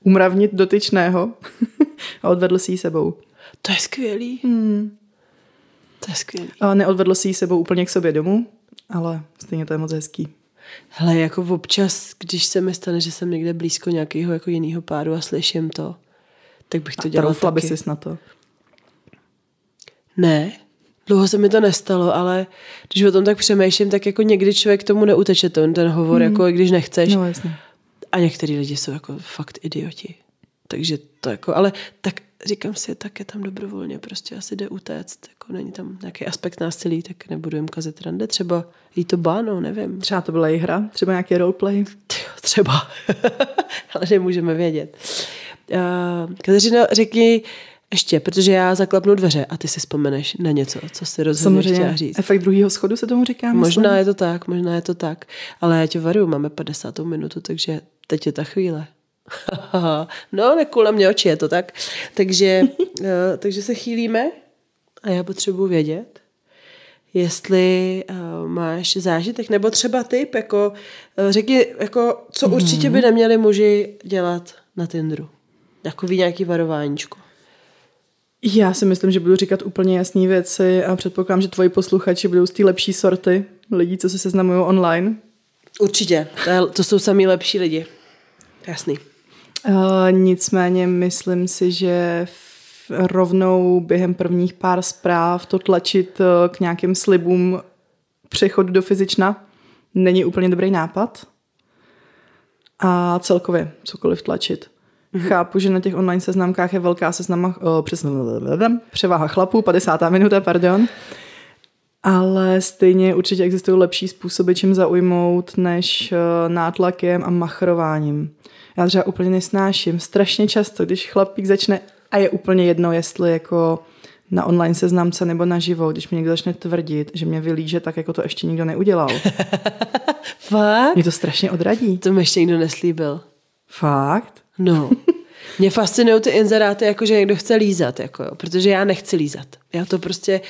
umravnit dotyčného [laughs] a odvedl si ji sebou. To je skvělý. Hmm. To je skvělý. A neodvedl si ji sebou úplně k sobě domů, ale stejně to je moc hezký. Hele, jako občas, když se mi stane, že jsem někde blízko nějakého jako jiného páru a slyším to, tak bych to a dělala taky. by jsi na to? Ne, dlouho se mi to nestalo, ale když o tom tak přemýšlím, tak jako někdy člověk tomu neuteče ten, ten hovor, mm. jako když nechceš. No, jasně. A některý lidi jsou jako fakt idioti. Takže to jako, ale tak říkám si, tak je tam dobrovolně, prostě asi jde utéct, jako není tam nějaký aspekt násilí, tak nebudu jim kazit rande, třeba jí to báno, nevím. Třeba to byla i hra, třeba nějaký roleplay. Třeba, [laughs] ale nemůžeme vědět. Uh, Kateřino, řekni ještě, protože já zaklapnu dveře a ty si vzpomeneš na něco, co si rozhodně Samozřejmě. chtěla říct. efekt druhého schodu se tomu říká, Možná myslím. je to tak, možná je to tak, ale já tě varuju, máme 50. minutu, takže teď je ta chvíle. [laughs] no, nekule mě oči, je to tak. Takže, uh, [laughs] takže se chýlíme a já potřebuji vědět, jestli uh, máš zážitek, nebo třeba typ, jako uh, řekni, jako, co mm-hmm. určitě by neměli muži dělat na Tinderu. Takový nějaký varováníčko. Já si myslím, že budu říkat úplně jasné věci a předpokládám, že tvoji posluchači budou z té lepší sorty lidí, co se seznamují online. Určitě, to, je, to jsou samý lepší lidi. Jasný. Uh, nicméně myslím si, že rovnou během prvních pár zpráv to tlačit uh, k nějakým slibům přechodu do fyzična není úplně dobrý nápad. A celkově cokoliv tlačit. Mm-hmm. Chápu, že na těch online seznamkách je velká seznama, uh, přes, [laughs] převáha chlapů, 50. minuta, pardon. Ale stejně určitě existují lepší způsoby, čím zaujmout, než uh, nátlakem a machrováním. Já třeba úplně nesnáším. Strašně často, když chlapík začne, a je úplně jedno, jestli jako na online seznamce nebo na živo, když mi někdo začne tvrdit, že mě vylíže tak, jako to ještě nikdo neudělal. [laughs] Fakt? Mě to strašně odradí. To mi ještě nikdo neslíbil. Fakt? No. Mě fascinují ty inzeráty, jako že někdo chce lízat, jako jo, protože já nechci lízat. Já to prostě,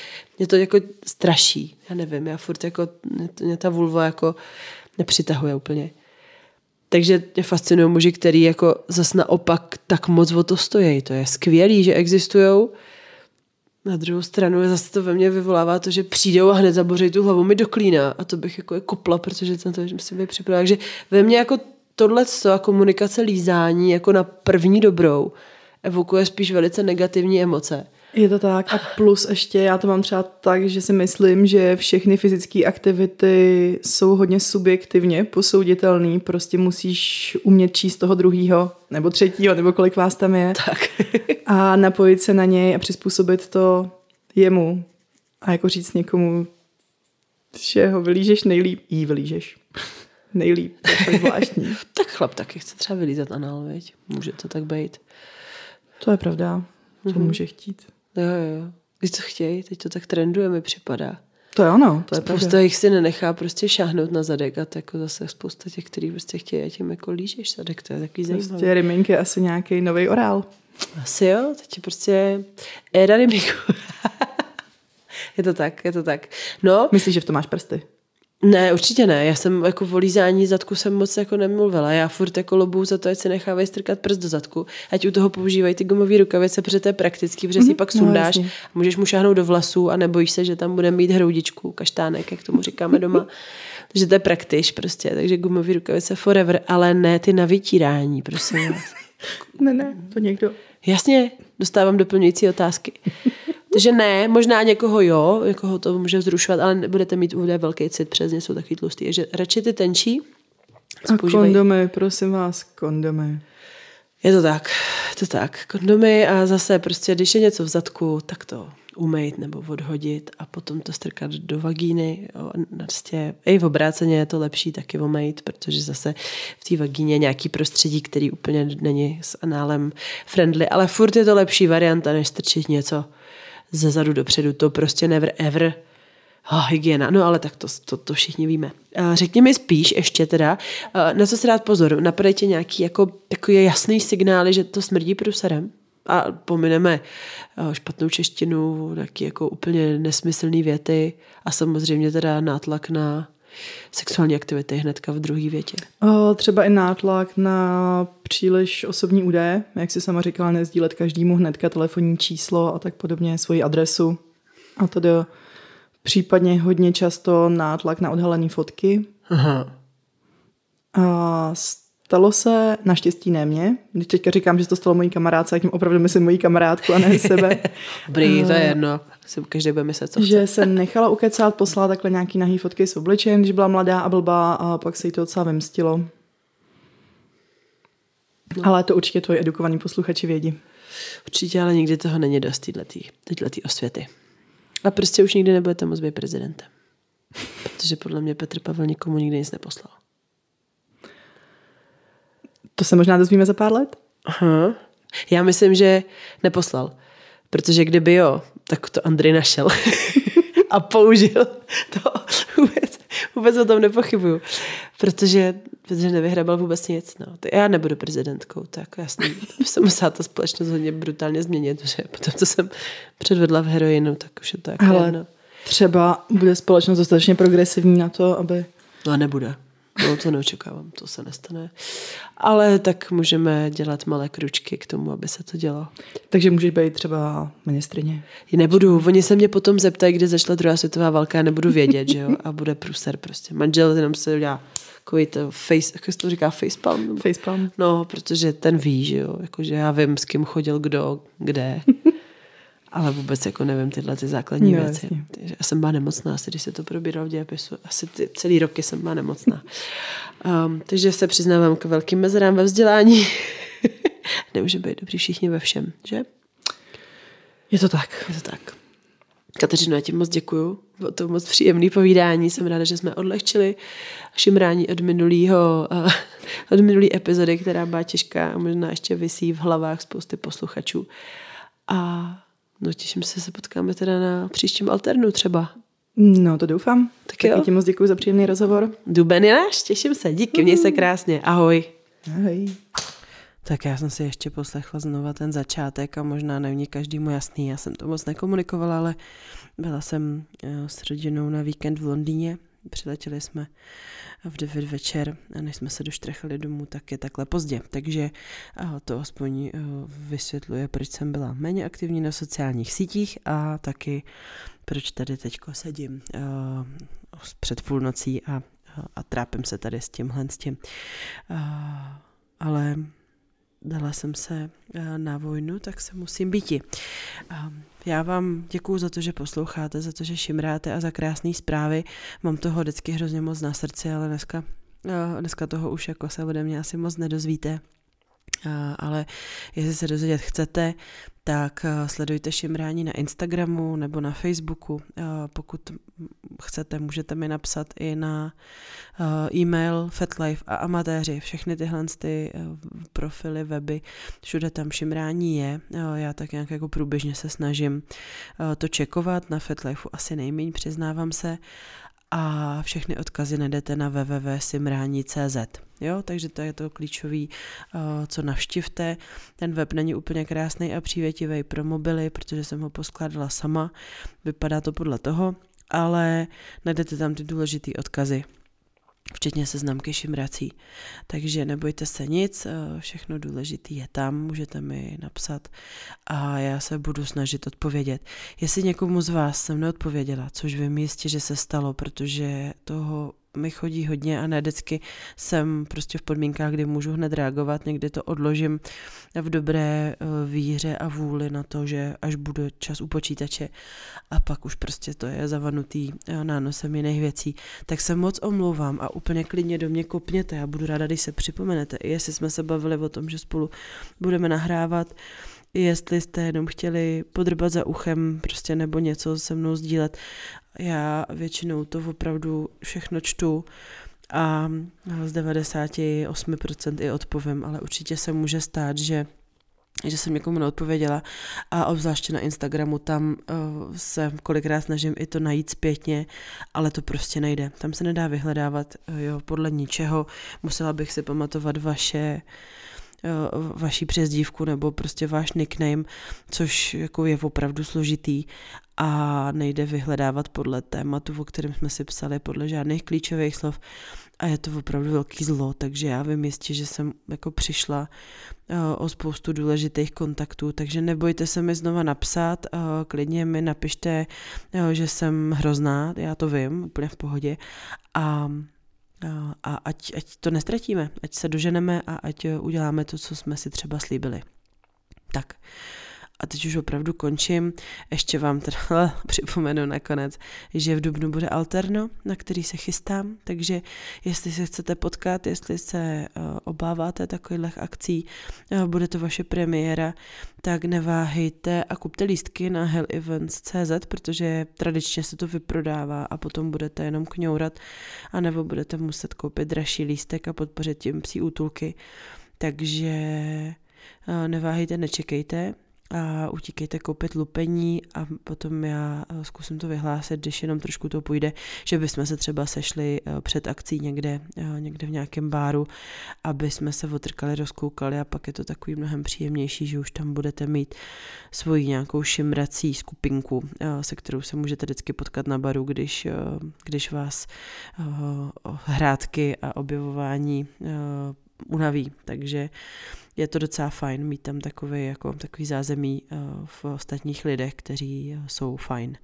mě to jako straší. Já nevím, já furt jako, mě, mě ta vulva jako nepřitahuje úplně. Takže mě fascinují muži, který jako zas naopak tak moc o to stojí. To je skvělý, že existují. Na druhou stranu zase to ve mně vyvolává to, že přijdou a hned zaboří tu hlavu mi do klína a to bych jako je kopla, protože jsem to si by připravila. Takže ve mně jako tohle a komunikace lízání jako na první dobrou evokuje spíš velice negativní emoce. Je to tak a plus ještě já to mám třeba tak, že si myslím, že všechny fyzické aktivity jsou hodně subjektivně posouditelný, prostě musíš umět číst toho druhýho nebo třetího, nebo kolik vás tam je. Tak. [laughs] a napojit se na něj a přizpůsobit to jemu. A jako říct někomu, že ho vylížeš nejlíp, jí vylížeš. nejlíp, to je zvláštní. [laughs] tak chlap taky chce třeba vylízat anál, veď? Může to tak být. To je pravda. To mm-hmm. může chtít. Jo, jo. Když to chtějí, teď to tak trenduje, mi připadá. To je ono, to je Spousta pravda. jich si nenechá prostě šáhnout na zadek a jako zase spousta těch, kteří prostě chtějí, a tím jako lížeš zadek, to je takový zajímavé. Prostě Rimink je asi nějaký nový orál. Asi jo, teď je prostě éra Riminku. [laughs] je to tak, je to tak. No. Myslíš, že v tom máš prsty? Ne, určitě ne. Já jsem jako v lízání zadku jsem moc jako nemluvila. Já furt jako lobu za to, ať se nechávají strkat prst do zadku. Ať u toho používají ty gumové rukavice, protože to je praktický, protože mm-hmm. si pak no, sundáš. No, můžeš mu šáhnout do vlasů a nebojíš se, že tam bude mít hroudičku, kaštánek, jak tomu říkáme doma. [laughs] Takže to je praktiš prostě. Takže gumové rukavice forever, ale ne ty na vytírání, prosím vás. ne, ne, to někdo. Jasně, dostávám doplňující otázky. Takže ne, možná někoho jo, někoho to může vzrušovat, ale budete mít údaj velký cit, přes jsou takový tlustý. Takže radši ty tenčí. A kondomy, prosím vás, kondomy. Je to tak, je to tak. Kondomy a zase prostě, když je něco v zadku, tak to umýt nebo odhodit a potom to strkat do vagíny. Prostě, I v obráceně je to lepší taky umýt, protože zase v té vagíně je nějaký prostředí, který úplně není s análem friendly, ale furt je to lepší varianta, než strčit něco ze zadu dopředu, to prostě never ever oh, hygiena, no ale tak to, to, to všichni víme. Řekni mi spíš ještě teda, na co se dát pozor, napadají tě nějaký jako takový jasný signály, že to smrdí pruserem? A pomineme špatnou češtinu, taky jako úplně nesmyslné věty a samozřejmě teda nátlak na sexuální aktivity hnedka v druhé větě? O, třeba i nátlak na příliš osobní údaje, jak si sama říkala, nezdílet každému hnedka telefonní číslo a tak podobně, svoji adresu. A tedy případně hodně často nátlak na odhalené fotky. Aha. A stalo se, naštěstí ne mě, když teďka říkám, že to stalo mojí kamarádce, tak tím opravdu myslím mojí kamarádku a ne sebe. [laughs] Dobrý, to je jedno si každý bude myslet, co chce. Že se nechala ukecat, poslala takhle nějaký nahý fotky s obličejem, když byla mladá a blbá a pak se jí to docela vymstilo. No. Ale to určitě tvoji edukovaní posluchači vědí. Určitě, ale nikdy toho není dost tyhle osvěty. A prostě už nikdy nebudete moc být prezidentem. [laughs] Protože podle mě Petr Pavel nikomu nikdy nic neposlal. To se možná dozvíme za pár let? Aha. Já myslím, že neposlal. Protože kdyby jo, tak to Andrej našel [laughs] a použil to vůbec, vůbec o tom nepochybuju. Protože, protože nevyhrabal vůbec nic. No. Já nebudu prezidentkou, tak jasný. [laughs] Jsem musela ta společnost hodně brutálně změnit, protože potom, co jsem předvedla v heroinu, tak už je to jako Ale jedno. třeba bude společnost dostatečně progresivní na to, aby... No nebude. No to neočekávám, to se nestane. Ale tak můžeme dělat malé kručky k tomu, aby se to dělo. Takže můžeš být třeba ministrině? Nebudu. Oni se mě potom zeptají, kde začala druhá světová válka a nebudu vědět, že jo? A bude průser prostě. Manžel jenom se udělá takový to face, jak se to říká, facepalm? Facepalm. No, protože ten ví, že jo? Jakože já vím, s kým chodil kdo, kde. Ale vůbec jako nevím tyhle ty základní no, věci. Jasně. Já jsem byla nemocná, asi když se to probíralo v dějepisu. Asi ty, celý roky jsem byla nemocná. Um, takže se přiznávám k velkým mezerám ve vzdělání. [laughs] Nemůže být dobrý všichni ve všem, že? Je to tak. Je to tak. Kateřino, já ti moc děkuju. Bylo to moc příjemné povídání. Jsem ráda, že jsme odlehčili šimrání od minulého, uh, [laughs] od minulý epizody, která byla těžká a možná ještě vysí v hlavách spousty posluchačů. A No těším se, se potkáme teda na příštím alternu třeba. No to doufám. Tak, tak jo. ti moc děkuji za příjemný rozhovor. Duben je náš, těším se. Díky, měj se krásně. Ahoj. Ahoj. Tak já jsem si ještě poslechla znova ten začátek a možná nevní každému jasný. Já jsem to moc nekomunikovala, ale byla jsem eh, s rodinou na víkend v Londýně. Přiletěli jsme v 9 večer a než jsme se doštrechali domů, tak je takhle pozdě. Takže to aspoň eh, vysvětluje, proč jsem byla méně aktivní na sociálních sítích a taky proč tady teďko sedím eh, před půlnocí a, a trápím se tady s tímhle s tím. Ale dala jsem se eh, na vojnu, tak se musím býti. Já vám děkuju za to, že posloucháte, za to, že šimráte a za krásné zprávy. Mám toho vždycky hrozně moc na srdci, ale dneska, eh, dneska toho už jako se ode mě asi moc nedozvíte ale jestli se dozvědět chcete, tak sledujte Šimrání na Instagramu nebo na Facebooku. Pokud chcete, můžete mi napsat i na e-mail Fatlife a amatéři. Všechny tyhle ty profily, weby, všude tam Šimrání je. Já tak nějak jako průběžně se snažím to čekovat. Na Fatlifeu asi nejméně, přiznávám se a všechny odkazy najdete na www.simrani.cz. Jo, takže to je to klíčový, eh, co navštivte. Ten web není úplně krásný a přívětivý pro mobily, protože jsem ho poskládala sama. Vypadá to podle toho, ale najdete tam ty důležité odkazy včetně seznamky šimrací. Takže nebojte se nic, eh, všechno důležité je tam, můžete mi napsat a já se budu snažit odpovědět. Jestli někomu z vás jsem neodpověděla, což vím jistě, že se stalo, protože toho mi chodí hodně a ne vždycky jsem prostě v podmínkách, kdy můžu hned reagovat, někdy to odložím v dobré eh, víře a vůli na to, že až bude čas u počítače a pak už prostě to je zavanutý eh, nánosem jiných věcí, tak se moc omlouvám a úplně klidně do mě kopněte, já budu ráda, když se připomenete, i jestli jsme se bavili o tom, že spolu budeme nahrávat, jestli jste jenom chtěli podrbat za uchem prostě nebo něco se mnou sdílet. Já většinou to opravdu všechno čtu a z 98% i odpovím, ale určitě se může stát, že že jsem někomu neodpověděla a obzvláště na Instagramu tam uh, se kolikrát snažím i to najít zpětně, ale to prostě nejde. Tam se nedá vyhledávat uh, jo, podle ničeho. Musela bych si pamatovat vaše Eh, vaší přezdívku nebo prostě váš nickname, což jako je opravdu složitý a nejde vyhledávat podle tématu, o kterém jsme si psali, podle žádných klíčových slov. A je to opravdu velký zlo, takže já vím jistě, že jsem jako přišla uh, o spoustu důležitých kontaktů, takže nebojte se mi znova napsat, uh, klidně mi napište, že jsem hrozná, já to vím, úplně v pohodě. A a ať, ať to nestratíme, ať se doženeme a ať uděláme to, co jsme si třeba slíbili. Tak, a teď už opravdu končím. Ještě vám teda [laughs] připomenu nakonec, že v Dubnu bude Alterno, na který se chystám, takže jestli se chcete potkat, jestli se uh, obáváte takových akcí, uh, bude to vaše premiéra, tak neváhejte a kupte lístky na hellevents.cz, protože tradičně se to vyprodává a potom budete jenom kňourat, anebo budete muset koupit dražší lístek a podpořit tím psí útulky. Takže uh, neváhejte, nečekejte, a utíkejte koupit lupení a potom já eh, zkusím to vyhlásit, když jenom trošku to půjde, že bychom se třeba sešli eh, před akcí někde, eh, někde v nějakém báru, aby jsme se otrkali, rozkoukali a pak je to takový mnohem příjemnější, že už tam budete mít svoji nějakou šimrací skupinku, se kterou se můžete vždycky potkat na baru, když, když vás hrádky a objevování unaví. Takže je to docela fajn mít tam takový, jako, takový zázemí uh, v ostatních lidech, kteří uh, jsou fajn.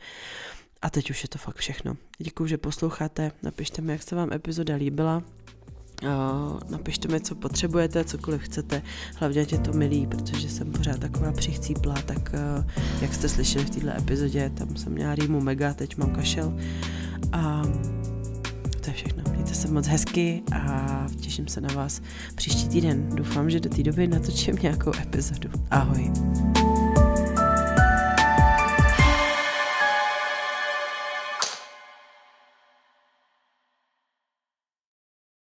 A teď už je to fakt všechno. Děkuji, že posloucháte. Napište mi, jak se vám epizoda líbila. Uh, napište mi, co potřebujete, cokoliv chcete. Hlavně tě to milí, protože jsem pořád taková přichcíplá, tak jak jste slyšeli v této epizodě, tam jsem měla rýmu mega, teď mám kašel. A to je všechno. Mějte se moc hezky a těším se na vás příští týden. Doufám, že do té doby natočím nějakou epizodu. Ahoj.